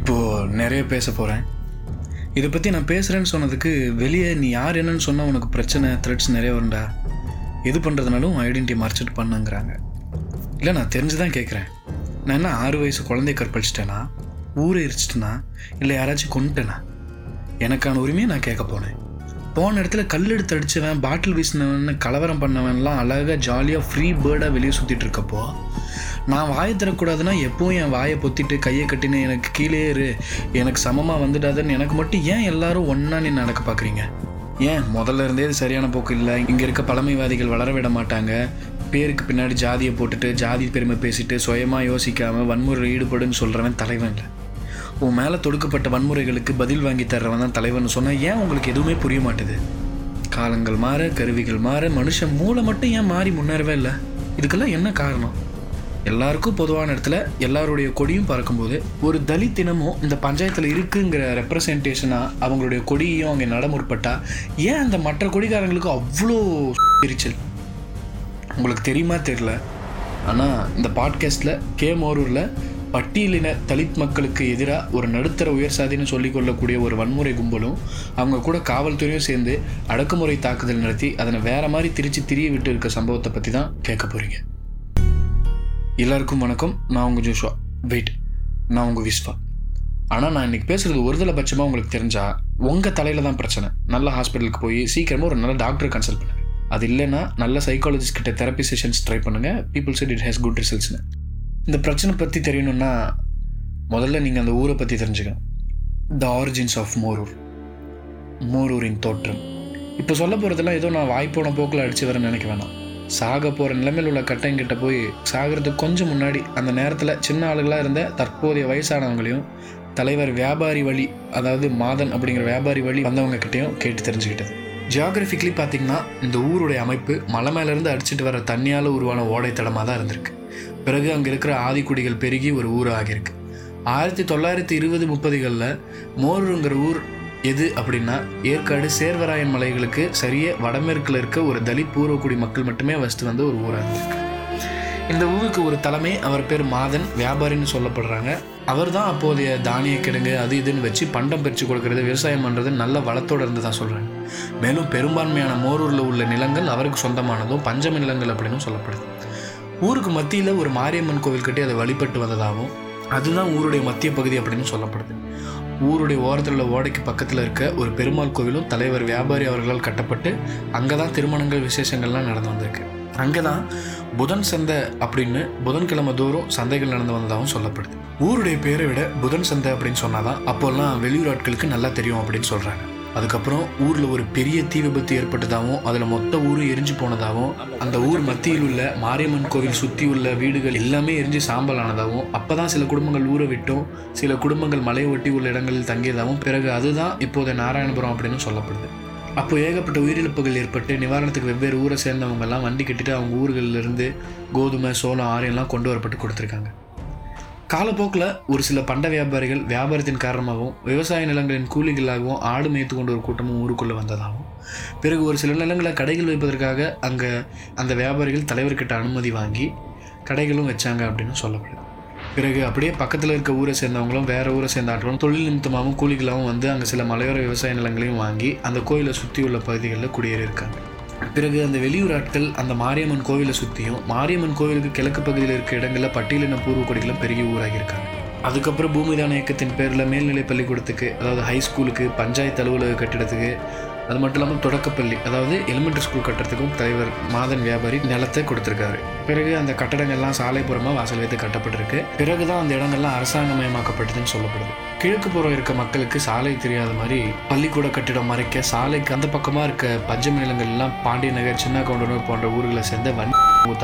இப்போது நிறைய பேச போகிறேன் இதை பற்றி நான் பேசுகிறேன்னு சொன்னதுக்கு வெளியே நீ யார் என்னன்னு சொன்னால் உனக்கு பிரச்சனை த்ரெட்ஸ் நிறைய வருண்டா எது பண்ணுறதுனாலும் ஐடென்டிட்டி மறைச்சிட்டு பண்ணுங்கிறாங்க. இல்லை நான் தெரிஞ்சு தான் கேட்குறேன் நான் என்ன ஆறு வயசு குழந்தைய கற்பழிச்சிட்டேனா? ஊரை எரிச்சிட்டேனா? இல்லை யாராச்சும் கொண்டுட்டேனா எனக்கான உரிமையை நான் கேட்க போனேன். போன இடத்துல கல் எடுத்து அடிச்சவன் பாட்டில் வீசினவன் கலவரம் பண்ணவன்லாம் அழகாக ஜாலியாக ஃப்ரீ பேர்டாக வெளியே சுற்றிட்டு இருக்கப்போ நான் வாயை தரக்கூடாதுன்னா எப்பவும் என் வாயை பொத்திட்டு கையை கட்டின்னு எனக்கு கீழே இரு எனக்கு சமமாக வந்துடாதுன்னு எனக்கு மட்டும் ஏன் எல்லாரும் ஒன்றா நீ நடக்க பார்க்குறீங்க ஏன் முதல்ல இருந்தே இது சரியான போக்கு இல்லை? இங்கே இருக்க பழமைவாதிகள் வளர விட மாட்டாங்க. பேருக்கு பின்னாடி ஜாதியை போட்டுட்டு ஜாதி பெருமை பேசிட்டு சுயமாக யோசிக்காமல் வன்முறையில் ஈடுபடுன்னு சொல்கிறவன் தலைவன் இல்லை. உன் மேலே தொடுக்கப்பட்ட வன்முறைகளுக்கு பதில் வாங்கி தர்றவன் தான் தலைவன் சொன்னால் ஏன் உங்களுக்கு எதுவுமே புரிய மாட்டுது? காலங்கள் மாற கருவிகள் மாற மனுஷன் மூளை மட்டும் ஏன் மாறி முன்னேறவே இல்லை? இதுக்கெல்லாம் என்ன காரணம்? எல்லாருக்கும் பொதுவான இடத்துல எல்லாருடைய கொடியும் பறக்கும்போது ஒரு தலித் தினமும் இந்த பஞ்சாயத்தில் இருக்குங்கிற ரெப்ரசன்டேஷனாக அவங்களுடைய கொடியையும் அங்கே நடைமுறைப்பட்டா ஏன் அந்த மற்ற கொடிகாரங்களுக்கு அவ்வளோ எரிச்சல்? உங்களுக்கு தெரியுமா தெரில ஆனால் இந்த பாட்காஸ்ட்டில் கே மோரூரில் பட்டியலின தலித் மக்களுக்கு எதிராக ஒரு நடுத்தர உயர் சாதின்னு சொல்லிக்கொள்ளக்கூடிய ஒரு வன்முறை கும்பலும் அவங்க கூட காவல்துறையும் சேர்ந்து அடக்குமுறை தாக்குதல் நடத்தி அதனை வேற மாதிரி திரிச்சு திரிய விட்டு இருக்க சம்பவத்தை பற்றி தான் கேட்க போகிறீங்க எல்லாருக்கும் வணக்கம். நான் உங்கள் ஜோஷுவா. வெயிட் நான் உங்கள் விஸ்வா. ஆனால் நான் இன்னைக்கு பேசுகிறது ஒருதலை பட்சமாக உங்களுக்கு தெரிஞ்சா உங்கள் தலையில் தான் பிரச்சனை. நல்ல ஹாஸ்பிட்டலுக்கு போய் சீக்கிரமாக ஒரு நல்ல டாக்டரை கன்சல்ட் பண்ணுங்க. அது இல்லைன்னா நல்ல சைக்காலஜிஸ்ட் கிட்ட தெரப்பி செஷன்ஸ் ட்ரை பண்ணுங்கள் people said it has good ரிசல்ட்ஸ்னு இந்த பிரச்சனை பற்றி தெரியணும்னா முதல்ல நீங்கள் அந்த ஊரை பற்றி தெரிஞ்சுக்கணும். த ஆரிஜின்ஸ் ஆஃப் மோரூர் மோரூரின் தோற்றம். இப்போ சொல்ல போகிறதெல்லாம் ஏதோ நான் வாய்ப்போன போக்கில் அடித்து வரேன் நினைக்க வேணாம். சாக போகிற நிலைமையில் உள்ள கட்டங்கிட்ட போய் சாகிறதுக்கு கொஞ்சம் முன்னாடி அந்த நேரத்தில் சின்ன ஆளுகளாக இருந்த தற்போதைய வயசானவங்களையும் தலைவர் வியாபாரி வழி அதாவது மாதன் அப்படிங்கிற வியாபாரி வழி வந்தவங்கக்கிட்டையும் கேட்டு தெரிஞ்சுக்கிட்டது. ஜியாகிரபிக்கலி பார்த்தீங்கன்னா இந்த ஊருடைய அமைப்பு மலை மேலேருந்து அடிச்சிட்டு வர தண்ணியால் உருவான ஓடை தான் இருந்திருக்கு. பிறகு அங்கே இருக்கிற ஆதிக்குடிகள் பெருகி ஒரு ஊராக ஆகியிருக்கு. ஆயிரத்தி தொள்ளாயிரத்தி இருபது முப்பதுகளில் மோருங்கிற ஊர் எது அப்படின்னா ஏற்காடு சேர்வராயன் மலைகளுக்கு சரிய வடமேற்கில் இருக்க ஒரு தலித் பூர்வக்குடி மக்கள் மட்டுமே வசித்து வந்த ஒரு ஊராக இருந்திருக்கு. இந்த ஊருக்கு ஒரு தலைமை அவர் பேர் மாதன் வியாபாரின்னு சொல்லப்படுறாங்க. அவர் தான் அப்போதைய தானிய கிடங்கு அது இதுன்னு வச்சு பண்டம் பிரித்து கொடுக்கறது விவசாயம் பண்ணுறது நல்ல வளத்தோடு இருந்து தான் சொல்கிறாங்க மேலும் பெரும்பான்மையான மோரூரில் உள்ள நிலங்கள் அவருக்கு சொந்தமானதும் பஞ்சம நிலங்கள் அப்படின்னு சொல்லப்படுது. ஊருக்கு மத்தியில் ஒரு மாரியம்மன் கோவில் கட்டி அதை வழிபட்டு வந்ததாகவும் அதுதான் ஊருடைய மத்திய பகுதி அப்படின்னு சொல்லப்படுது. ஊருடைய ஓரத்தில் உள்ள ஓடைக்கு பக்கத்தில் இருக்க ஒரு பெருமாள் கோவிலும் தலைவர் வியாபாரி அவர்களால் கட்டப்பட்டு அங்கே தான் திருமணங்கள் விசேஷங்கள்லாம் நடந்து வந்திருக்கு. அங்கே தான் புதன் சந்தை அப்படின்னு புதன்கிழமை தோறும் சந்தைகள் நடந்து வந்ததாகவும் சொல்லப்படுது. ஊருடைய பேரை விட புதன் சந்தை அப்படின்னு சொன்னாதான் அப்போல்லாம் வெளியூர் ஆட்களுக்கு நல்லா தெரியும் அப்படின்னு சொல்கிறாங்க அதுக்கப்புறம் ஊரில் ஒரு பெரிய தீ விபத்து ஏற்பட்டதாகவும் அதில் மொத்த ஊரும் எரிஞ்சு போனதாகவும் அந்த ஊர் மத்தியில் உள்ள மாரியம்மன் கோவில் சுற்றி உள்ள வீடுகள் எல்லாமே எரிஞ்சு சாம்பல் ஆனதாகவும் அப்போ தான் சில குடும்பங்கள் ஊரை விட்டும் சில குடும்பங்கள் மலையை ஒட்டி உள்ள இடங்களில் தங்கியதாகவும் பிறகு அதுதான் இப்போது நாராயணபுரம் அப்படின்னு சொல்லப்படுது. அப்போ ஏகப்பட்ட உயிரிழப்புகள் ஏற்பட்டு நிவாரணத்துக்கு வெவ்வேறு ஊரை சேர்ந்தவங்கெல்லாம் வண்டி கட்டிட்டு அவங்க ஊர்களிலிருந்து கோதுமை சோளம் ஆரியெல்லாம் கொண்டு வரப்பட்டு கொடுத்துருக்காங்க. காலப்போக்கில் ஒரு சில பண்ட வியாபாரிகள் வியாபாரத்தின் காரணமாகவும் விவசாய நிலங்களின் கூலிகளாகவும் ஆடு மேய்த்து கொண்டு ஒரு கூட்டமும் ஊருக்குள்ளே வந்ததாகவும். பிறகு ஒரு சில நிலங்களை கடைகள் வைப்பதற்காக அங்கே அந்த வியாபாரிகள் தலைவர்கிட்ட அனுமதி வாங்கி கடைகளும் வச்சாங்க அப்படின்னு சொல்லப்படுது. பிறகு அப்படியே பக்கத்தில் இருக்க ஊரை சேர்ந்தவங்களும் வேறு ஊரை சேர்ந்த ஆட்களும் தொழில் நிமித்தமாகவும் கூலிகளாகவும் வந்து அங்கே சில மலையோர விவசாய நிலங்களையும் வாங்கி அந்த கோயிலை சுற்றி உள்ள பகுதிகளில் குடியேறி இருக்காங்க பிறகு அந்த வெளியூர் ஆட்கள் அந்த மாரியம்மன் கோவிலை சுற்றியும் மாரியம்மன் கோவிலுக்கு கிழக்கு பகுதியில் இருக்க இடங்களில் பட்டியலின பூர்வ கொடிகளும் பெருகி ஊராகியிருக்காங்க. அதுக்கப்புறம் பூமிதான இயக்கத்தின் பேரில் மேல்நிலை பள்ளிக்கூடத்துக்கு அதாவது ஹை ஸ்கூலுக்கு பஞ்சாயத்து அலுவலக கட்டிடத்துக்கு அது மட்டும் இல்லாமல் தொடக்கப்பள்ளி அதாவது எலிமெண்ட்ரி ஸ்கூல் கட்டுறதுக்கும் தலைவர் மாதன் வியாபாரி நிலத்தை கொடுத்துருக்காரு. பிறகு அந்த கட்டடங்கள்லாம் சாலைப்புறமாக வாசல் வைத்து கட்டப்பட்டிருக்கு. பிறகு தான் அந்த இடங்கள்லாம் அரசாங்கமயமாக்கப்பட்டதுன்னு சொல்லப்படுது. கிழக்கு புறம் இருக்க மக்களுக்கு சாலை தெரியாத மாதிரி பள்ளிக்கூட கட்டிடம் மறைக்க சாலைக்கு அந்த பக்கமாக இருக்க பஞ்சம நிலங்கள்லாம் பாண்டிய நகர் சின்ன கவுண்டனூர் போன்ற ஊர்களை சேர்ந்த வன்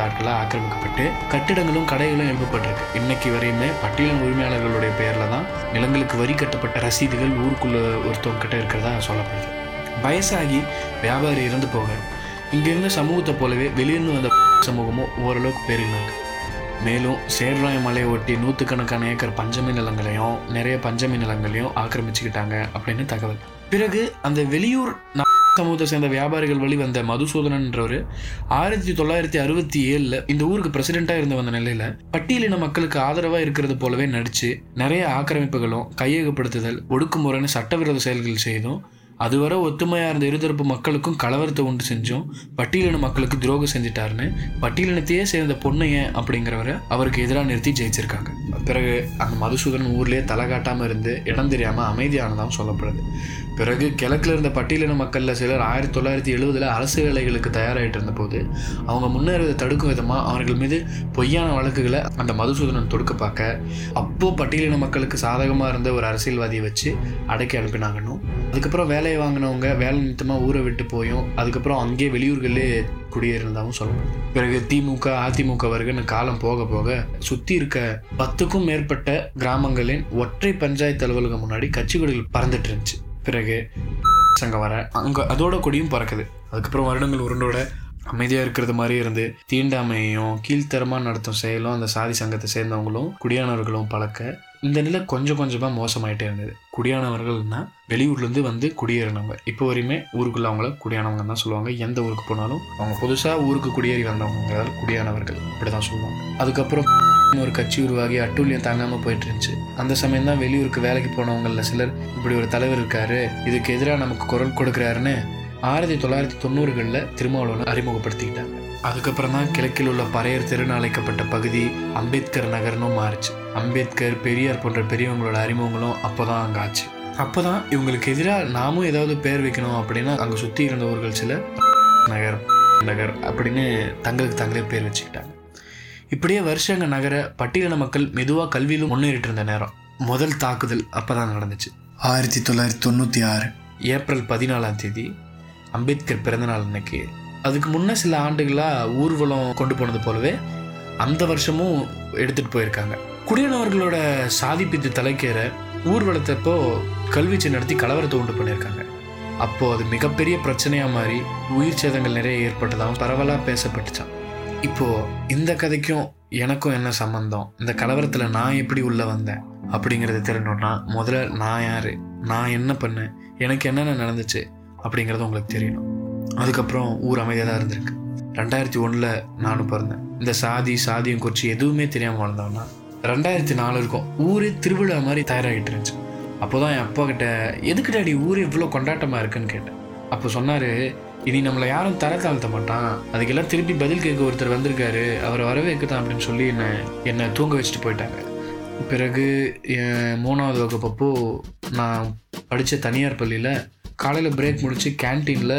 ஆட்களாக ஆக்கிரமிக்கப்பட்டு கட்டிடங்களும் கடைகளும் எழுப்பப்பட்டிருக்கு. இன்னைக்கு வரையுமே பட்டியலின் உரிமையாளர்களுடைய பெயரில் தான் நிலங்களுக்கு வரி கட்டப்பட்ட ரசீதுகள் ஊருக்குள்ள ஒருத்தவங்க கிட்ட இருக்கிறதா சொல்லப்படுது. வயசாகி வியாபாரி இறந்து போக இங்கே இருந்த சமூகத்தை போலவே வெளியிருந்து வந்த சமூகமும் ஓரளவுக்கு பெருகினாங்க மேலும் சேர்ராய மலையை ஒட்டி நூற்றுக்கணக்கான ஏக்கர் பஞ்சமி நிலங்களையும் நிறைய பஞ்சமி நிலங்களையும் ஆக்கிரமிச்சுக்கிட்டாங்க அப்படின்னு தகவல். பிறகு அந்த வெளியூர் சமூகத்தை சேர்ந்த வியாபாரிகள் வழி வந்த மதுசூதனன்றவர் ஆயிரத்தி தொள்ளாயிரத்தி அறுபத்தி ஏழில் இந்த ஊருக்கு பிரசிடெண்ட்டாக இருந்து வந்த நிலையில் பட்டியலின மக்களுக்கு ஆதரவாக இருக்கிறது போலவே நடித்து நிறைய ஆக்கிரமிப்புகளும் கையகப்படுத்துதல் ஒடுக்குமுறைன்னு சட்டவிரோத செயல்கள் செய்தும் அதுவரை ஒத்துமையாக இருந்த இருதரப்பு மக்களுக்கும் கலவரத்தை உண்டு செஞ்சும் பட்டியலின மக்களுக்கு துரோகம் செஞ்சிட்டாருன்னு பட்டியலினத்தையே சேர்ந்த பொண்ணையன் அப்படிங்கிறவரை அவருக்கு எதிராக நிறுத்தி ஜெயிச்சிருக்காங்க. பிறகு அந்த மதுசூதனன் ஊர்லேயே தலை காட்டாமல் இருந்து இடம் தெரியாமல் அமைதியானதாகவும் சொல்லப்படுது. பிறகு கிழக்கில் இருந்த பட்டியலின மக்களில் சிலர் ஆயிரத்தி தொள்ளாயிரத்தி எழுபதில் அரசு வேலைகளுக்கு தயாராகிட்டு இருந்தபோது அவங்க முன்னேறதை தடுக்கும் விதமாக அவர்கள் மீது பொய்யான வழக்குகளை அந்த மதுசூதனன் தொடுக்க பார்க்க அப்போது பட்டியலின மக்களுக்கு சாதகமாக இருந்த ஒரு அரசியல்வாதியை வச்சு அடக்கி அனுப்பினாங்கன்னும் அதுக்கப்புறம் வேலையை வாங்கினவங்க வேலை நிமித்தமாக ஊரை விட்டு போயும். அதுக்கப்புறம் அங்கேயே வெளியூர்களே குடியேறினதாகவும் சொல்லணும் பிறகு திமுக அதிமுக வருகன்னு காலம் போக போக சுற்றி இருக்க பத்துக்கும் மேற்பட்ட கிராமங்களின் ஒற்றை பஞ்சாயத்து அலுவலகம் முன்னாடி கட்சி கொடிகள் பறந்துட்டு இருந்துச்சு. பிறகு சங்கம் வர அங்கே அதோட கொடியும் பறக்குது. அதுக்கப்புறம் வருடங்கள் உருண்டோட அமைதியாக இருக்கிறது மாதிரி இருந்து தீண்டாமையும் கீழ்த்தரமாக நடத்தும் செயலும் அந்த சாதி சங்கத்தை சேர்ந்தவங்களும் குடியானவர்களும் பழக்க இந்த நிலை கொஞ்சம் கொஞ்சமாக மோசமாயிட்டே இருந்தது. குடியானவர்கள்னா வெளியூர்லேருந்து வந்து குடியேறினவங்க. இப்போ வரையுமே ஊருக்குள்ள அவங்கள குடியானவங்க தான் சொல்லுவாங்க. எந்த ஊருக்கு போனாலும் அவங்க புதுசாக ஊருக்கு குடியேறி வந்தவங்க குடியானவர்கள். இப்படி தான் சொல்லுவாங்க. அதுக்கப்புறம் ஒரு கட்சி உருவாகி அட்டூழியம் தாங்காமல் போயிட்டு இருந்துச்சு. அந்த சமயம் தான் வெளியூருக்கு வேலைக்கு போனவங்களில் சிலர் இப்படி ஒரு தலைவர் இருக்காரு. இதுக்கு எதிராக நமக்கு குரல் கொடுக்குறாருன்னு ஆயிரத்தி தொள்ளாயிரத்தி தொண்ணூறுகளில் திருமாவளவன் அறிமுகப்படுத்திக்கிட்டாங்க. அதுக்கப்புறம் தான் கிழக்கில் உள்ள பறையர் தெருன்னு அழைக்கப்பட்ட பகுதி அம்பேத்கர் நகர்னும் மாறுச்சு. அம்பேத்கர் பெரியார் போன்ற பெரியவங்களோட அறிமுகங்களும் அப்போ தான் அங்கே ஆச்சு. அப்போ தான் இவங்களுக்கு எதிராக நாமும் ஏதாவது பேர் வைக்கணும் அப்படின்னா அங்கே சுற்றி இருந்தவர்கள் சில நகர் நகர் அப்படின்னு தங்களுக்கு தங்களே பேர் வச்சுக்கிட்டாங்க. இப்படியே வருஷங்க நகர பட்டியலின மக்கள் மெதுவாக கல்வியிலும் முன்னேறிட்டு இருந்த நேரம். முதல் தாக்குதல் அப்போ தான் நடந்துச்சு. ஆயிரத்தி தொள்ளாயிரத்தி தொண்ணூற்றி ஆறு. ஏப்ரல் பதினாலாம் தேதி அம்பேத்கர் பிறந்தநாள் அன்னைக்கு. அதுக்கு முன்ன சில ஆண்டுகளாக ஊர்வலம் கொண்டு போனது போலவே அந்த வருஷமும் எடுத்துகிட்டு போயிருக்காங்க. குடியானவர்களோட சாதிப்பித்து தலைக்கேற ஊர்வலத்தப்போ கல்வீச்சு நடத்தி கலவரத்தை உண்டு பண்ணியிருக்காங்க. அப்போது அது மிகப்பெரிய பிரச்சனையாக மாறி உயிர் சேதங்கள் நிறைய ஏற்பட்டதாகவும் பரவலாக பேசப்பட்டுச்சான் இப்போது இந்த கதைக்கும் எனக்கும் என்ன சம்பந்தம்? இந்த கலவரத்தில் நான் எப்படி உள்ளே வந்தேன்? அப்படிங்கிறத தெரியணும்னா முதல்ல நான் யார்? நான் என்ன பண்ணேன்? எனக்கு என்னென்ன நடந்துச்சு? அப்படிங்கிறது உங்களுக்கு தெரியணும். அதுக்கப்புறம் ஊர் அமைதியாக தான் இருந்திருக்கு. ரெண்டாயிரத்தி ஒன்றில் நானும் பிறந்தேன். இந்த சாதி சாதியம் குறித்து எதுவுமே தெரியாமல் வளர்ந்தோன்னா ரெண்டாயிரத்தி நாலு இருக்கும். ஊரே திருவிழா மாதிரி தயாராகிட்டு இருந்துச்சு. அப்போ தான் என் அப்பா கிட்ட எதுக்கு டாடி ஊர் இவ்வளோ கொண்டாட்டமாக இருக்குன்னு கேட்டேன். அப்போ சொன்னார் இனி நம்மளை யாரும் தர தாழ்த்த மாட்டான். அதுக்கெல்லாம் திருப்பி பதில் கேட்க ஒருத்தர் வந்திருக்காரு. அவரை வரவேற்கத்தான் அப்படின்னு சொல்லி என்னை என்னை தூங்க வச்சுட்டு போயிட்டாங்க. பிறகு என் மூணாவது வகுப்பப்போ நான் படித்த தனியார் பள்ளியில் காலையில் பிரேக் முடித்து கேன்டீனில்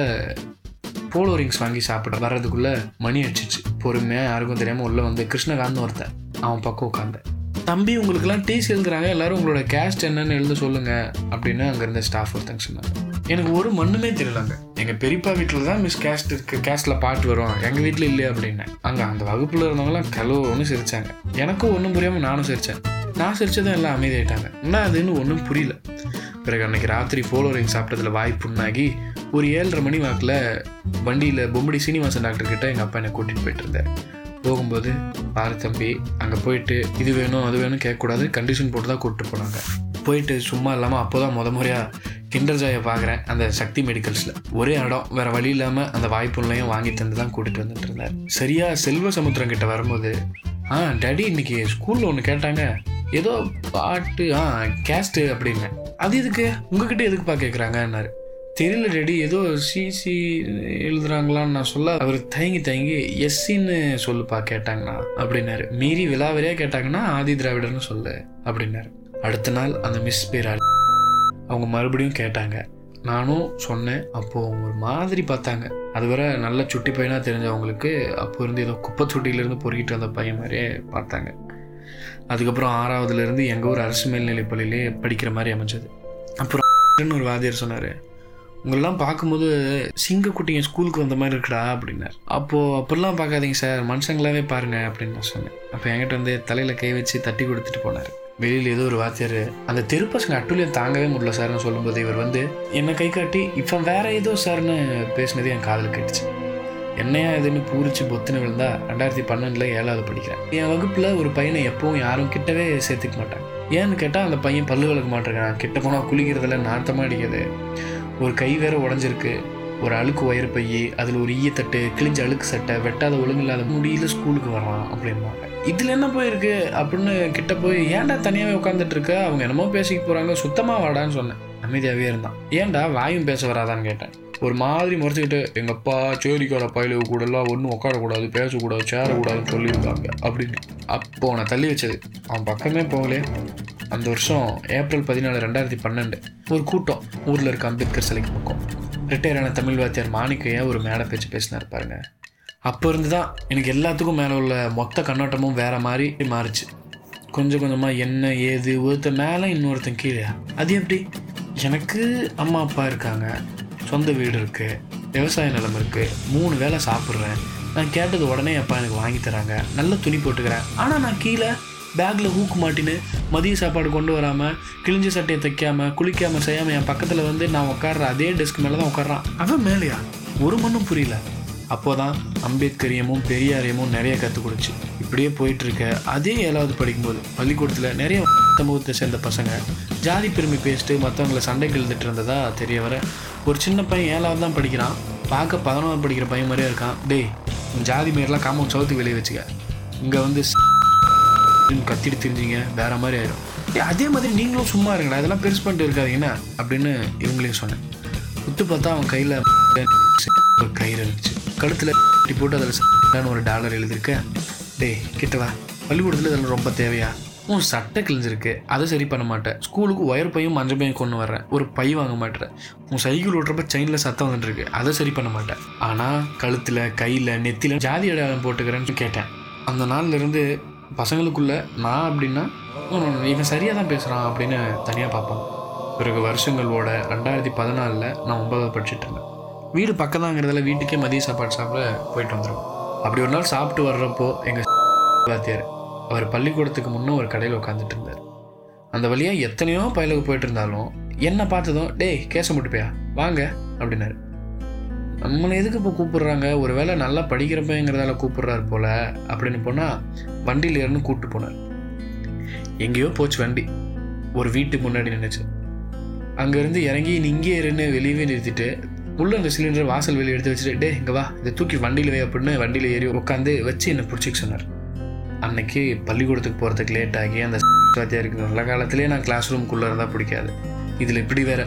போலோ ரிங்ஸ் வாங்கி சாப்பிட வர்றதுக்குள்ளே மணி அடிச்சிச்சு பொறுமையாக யாருக்கும் தெரியாமல் உள்ளே வந்து கிருஷ்ணகாந்த் ஒருத்தன் அவன் பக்கம் உட்காந்தேன் தம்பி உங்களுக்குலாம் டீஸ் எழுதுறாங்க எல்லாரும் உங்களோட கேஸ்ட் என்னன்னு எழுத சொல்லுங்க அப்படின்னு அங்கே இருந்த ஸ்டாஃப் ஒருத்தங்க சொன்னாங்க. எனக்கு ஒரு மண்ணுமே தெரியலங்க. எங்கள் பெரியப்பா வீட்டில் தான் மிஸ் கேஸ்ட் இருக்கு கேஸ்டில் பாட்டு வரும். எங்கள் வீட்டில் இல்லையே அப்படின்னேன் அங்கே அந்த வகுப்பில் இருந்தவங்களாம் கலோன்னு சிரிச்சாங்க. எனக்கும் ஒன்றும் புரியாமல் நானும் சிரித்தேன் நான் சிரிச்சதும் எல்லாம் அமைதியாயிட்டாங்க. என்ன அதுன்னு ஒன்றும் புரியல. பிறகு அன்னைக்கு ராத்திரி ஃபோலோரிங் சாப்பிட்டதுல வாய் புண்ணாகி ஒரு ஏழரை மணி வாக்கில் வண்டியில் பொம்படி சீனிவாசன் டாக்டர் கிட்ட எங்கள் அப்பா என்னை கூட்டிகிட்டு போயிட்டு இருந்தார். போகும்போது பாரு தம்பி அங்கே போயிட்டு இது வேணும் அது வேணும் கேட்கக்கூடாது கண்டிஷன் போட்டு தான் கூப்பிட்டு போனாங்க. போயிட்டு சும்மா இல்லாமல் அப்போ தான் முத முறையாக கிண்டர் ஜாயை பார்க்குறேன் அந்த சக்தி மெடிக்கல்ஸில் ஒரே இடம் வேறு வழி இல்லாமல் அந்த வாய்ப்புள்ளையும் வாங்கி தந்து தான் கூட்டிகிட்டு வந்துட்டு இருந்தார். சரியாக செல்வ சமுத்திரம் கிட்ட வரும்போது ஆ டேடி இன்னைக்கு ஸ்கூலில் ஒன்று கேட்டாங்க. ஏதோ பாட்டு ஆ கேஸ்ட்டு அப்படின்னு. அது எதுக்கு? உங்ககிட்ட எதுக்குப்பா கேட்குறாங்கன்னாரு தெரியல ரெடி ஏதோ சிசி எழுதுறாங்களான்னு நான் சொல்ல அவர் தயங்கி தயங்கி எஸ்சின்னு சொல்லுப்பா கேட்டாங்கண்ணா அப்படின்னாரு. மீறி விலாவரியாக கேட்டாங்கன்னா ஆதி திராவிடர்னு சொல்லு அப்படின்னாரு. அடுத்த நாள் அந்த மிஸ் பேர் அவங்க மறுபடியும் கேட்டாங்க. நானும் சொன்னேன் அப்போது அவங்க ஒரு மாதிரி பார்த்தாங்க. அதுவரை நல்ல சுட்டி பையனாக தெரிஞ்சவங்களுக்கு அப்போ இருந்து ஏதோ குப்பை சுட்டியிலேருந்து பொறுக்கிட்டு வந்த பையன் மாதிரியே பார்த்தாங்க. அதுக்கப்புறம் ஆறாவதுலேருந்து எங்கள் ஊர் அரசு மேல்நிலைப் பள்ளியிலே படிக்கிற மாதிரி அமைஞ்சது. அப்புறம் ஒரு வாத்தியார் சொன்னார். உங்களெல்லாம் பார்க்கும்போது சிங்கக்குட்டிங்க ஸ்கூலுக்கு வந்த மாதிரி இருக்குடா அப்படின்னார். அப்போது அப்படிலாம் பார்க்காதீங்க சார் மனுஷங்களாவே பாருங்க அப்படின்னு நான் சொன்னேன். அப்போ என்கிட்ட வந்து தலையில் கை வச்சு தட்டி கொடுத்துட்டு போனார். வெளியில் ஏதோ ஒரு வாத்தியார் அந்த தெரு பசங்க அட்டுலியம் தாங்கவே முடியல சார்னு சொல்லும்போது இவர் வந்து என்னை கை காட்டி இப்போ வேற ஏதோ சார்னு பேசினது என் காதல் கேட்டுச்சு. என்னையா இதுன்னு பூரிச்சு பொத்துன்னு விழுந்தா ரெண்டாயிரத்தி பன்னெண்டில் ஏழாவது படிக்கிறேன். என் வகுப்பில் ஒரு பையனை எப்பவும் யாரும் கிட்டவே சேர்த்துக்க மாட்டாங்க. ஏன்னு கேட்டால் அந்த பையன் பல்லு விளக்க மாட்டேங்கிறான் கிட்ட போனால் குளிக்கிறதுல நார்த்தமாக அடிக்குது. ஒரு கை வேற உடஞ்சிருக்கு. ஒரு அழுக்கு ஒயர் பையி அதில் ஒரு ஈயத்தட்டு கிழிஞ்ச அழுக்கு சட்டை வெட்டாத ஒழுங்கில்லாத முடியல ஸ்கூலுக்கு வரான் அப்படின்பாங்க இதில் என்ன போயிருக்கு அப்படின்னு கிட்ட போய் ஏன்டா தனியாகவே உட்காந்துட்டு இருக்க அவங்க என்னமோ பேசிக்க போகிறாங்க சுத்தமாக வாடான்னு சொன்னேன். அமைதியாகவே இருந்தான். ஏன்டா வாயும் பேச வராதான்னு கேட்டேன். ஒரு மாதிரி முறைச்சிக்கிட்டு எங்கள் அப்பா சேரிக்கார பயிலுக்கு கூடலாம் ஒன்றும் உட்காரக்கூடாது பேசக்கூடாது சேரக்கூடாதுன்னு சொல்லியிருக்காங்க அப்படின்னு அப்போ அவனை தள்ளி வச்சது. அவன் பக்கமே போகலே அந்த வருஷம் ஏப்ரல் பதினாலு ரெண்டாயிரத்தி பன்னெண்டு. ஒரு கூட்டம். ஊரில் இருக்க அம்பேத்கர் சிலைக்கு பக்கம். ரிட்டையரான தமிழ் வாத்தியார் மாணிக்கையா ஒரு மேடை பேச்சு பேசினார் பாருங்க. அப்போ இருந்து தான் எனக்கு எல்லாத்துக்கும் மேலே உள்ள மொத்த கண்ணோட்டமும் வேற மாதிரி மாறுச்சு. கொஞ்சம் கொஞ்சமாக என்ன ஏது ஒருத்தன் மேலே இன்னொருத்தன் கீழே. அது எப்படி? எனக்கு அம்மா அப்பா இருக்காங்க. சொந்த வீடு இருக்குது விவசாய நிலம் இருக்குது மூணு வேளை சாப்பிட்றேன். நான் கேட்டது உடனே அப்பா எனக்கு வாங்கி தராங்க. நல்ல துணி போட்டுக்கிறேன். ஆனால் நான் கீழே பேக்கில் ஊக்கு மாட்டின்னு மதிய சாப்பாடு கொண்டு வராமல் கிழிஞ்ச சட்டையை தைக்காமல் குளிக்காமல் செய்யாமல் என் பக்கத்தில் வந்து நான் உட்கார்ற அதே டெஸ்க் மேலே தான் உட்கார்றான் அவன் மேலேயா? ஒரு மண்ணும் புரியல. அப்போதான் அம்பேத்கரியமும் பெரியாரியமும் நிறைய கற்றுக் கொடுச்சு. இப்படியே போயிட்டு இருக்க அதே ஏழாவது படிக்கும்போது பள்ளிக்கூடத்தில் நிறைய சமூகத்தை சேர்ந்த பசங்க ஜாதி பெருமை பேசிட்டு மற்றவங்கள சண்டைக்கு எழுதிட்டு இருந்ததா தெரிய வர ஒரு சின்ன பையன் ஏழாவது தான் படிக்கிறான். பார்க்க பதினோரு படிக்கிற பையன் மாதிரியே இருக்கான். டேய் ஜாதி மாரிலாம் காமௌண்ட் சவுத்துக்கு வெளியே வச்சுக்க. இங்கே வந்து கத்திட்டு தெரிஞ்சிங்க. வேற மாதிரி ஆயிரும். அதே மாதிரி நீங்களும் சும்மா இருங்கடா. அதெல்லாம் பெருசு பண்ணிட்டு இருக்காதீங்கண்ணா அப்படின்னு இவங்களையும் சொன்னேன். உத்து பார்த்தா அவன் கையில் ஒரு கயிறு இருந்துச்சு. கழுத்தில் கட்டி போட்டு அதில் ஒரு டாலர் எழுதியிருக்கேன் டேய் கிட்டவா பள்ளிக்கூடத்தில் இதெல்லாம் ரொம்ப தேவையா? உன் சட்டை கிழிஞ்சிருக்கு. அதை சரி பண்ண மாட்டேன். ஸ்கூலுக்கு ஒயர் பையும் மஞ்சள் பையும் கொண்டு வர்றேன். ஒரு பை வாங்க மாட்டேறேன் உன் சைக்கிள் ஓட்டுறப்ப செயினில் சத்தம் வந்துட்டுருக்கு. அதை சரி பண்ண மாட்டேன். ஆனால் கழுத்தில் கையில் நெத்தியில் ஜாதி அடையாளம் போட்டுக்கிறேன்னு கேட்டேன். அந்த நாள்ல இருந்து பசங்களுக்குள்ள நான் அப்படின்னா இவன் சரியாக தான் பேசுகிறான் அப்படின்னு தனியாக பார்ப்போம் பிறகு வருஷங்களோட ரெண்டாயிரத்தி பதினாலில் நான் ஒன்பதாவது படிச்சுட்டு இருந்தேன். வீடு பக்கதாங்கிறதுல வீட்டுக்கே மதிய சாப்பாடு சாப்பிட போயிட்டு வந்துடுவோம் அப்படி ஒரு நாள் சாப்பிட்டு வர்றப்போ எங்கள் வாத்தியார் அவர் பள்ளிக்கூடத்துக்கு முன்னே ஒரு கடையில் உட்காந்துட்டு இருந்தார். அந்த வழியாக எத்தனையோ பயலுக்கு போயிட்டு இருந்தாலும் என்னை பார்த்ததும் டேய் கேச முட்டுப்பையா? வாங்க அப்படின்னாரு. நம்மளை எதுக்கு இப்போ கூப்பிடுறாங்க? ஒருவேளை நல்லா படிக்கிறப்பங்கிறதால கூப்பிடுறாரு போல அப்படின்னு போனால் வண்டியில் இருந்து கூப்பிட்டு போனார். எங்கேயோ போச்சு வண்டி. ஒரு வீட்டுக்கு முன்னாடி நின்றுச்சு அங்கேருந்து இறங்கி நீ இங்கே இருந்து வெளியவே நிறுத்திட்டு உள்ள அந்த சிலிண்டர் வாசல் வெளியே எடுத்து வச்சுட்டு டே இங்கே வா இதை தூக்கி வண்டியில் வை அப்படின்னு வண்டியில் ஏறி உட்காந்து வச்சு என்னை பிடிச்சிக்க சொன்னார். அன்னைக்கு பள்ளிக்கூடத்துக்கு போகிறதுக்கு லேட் ஆகி அந்த வாத்தியாருக்கு நல்ல காலத்திலே நான் கிளாஸ் ரூம்குள்ளே இருந்தால் பிடிக்காது. இதில் இப்படி வேறு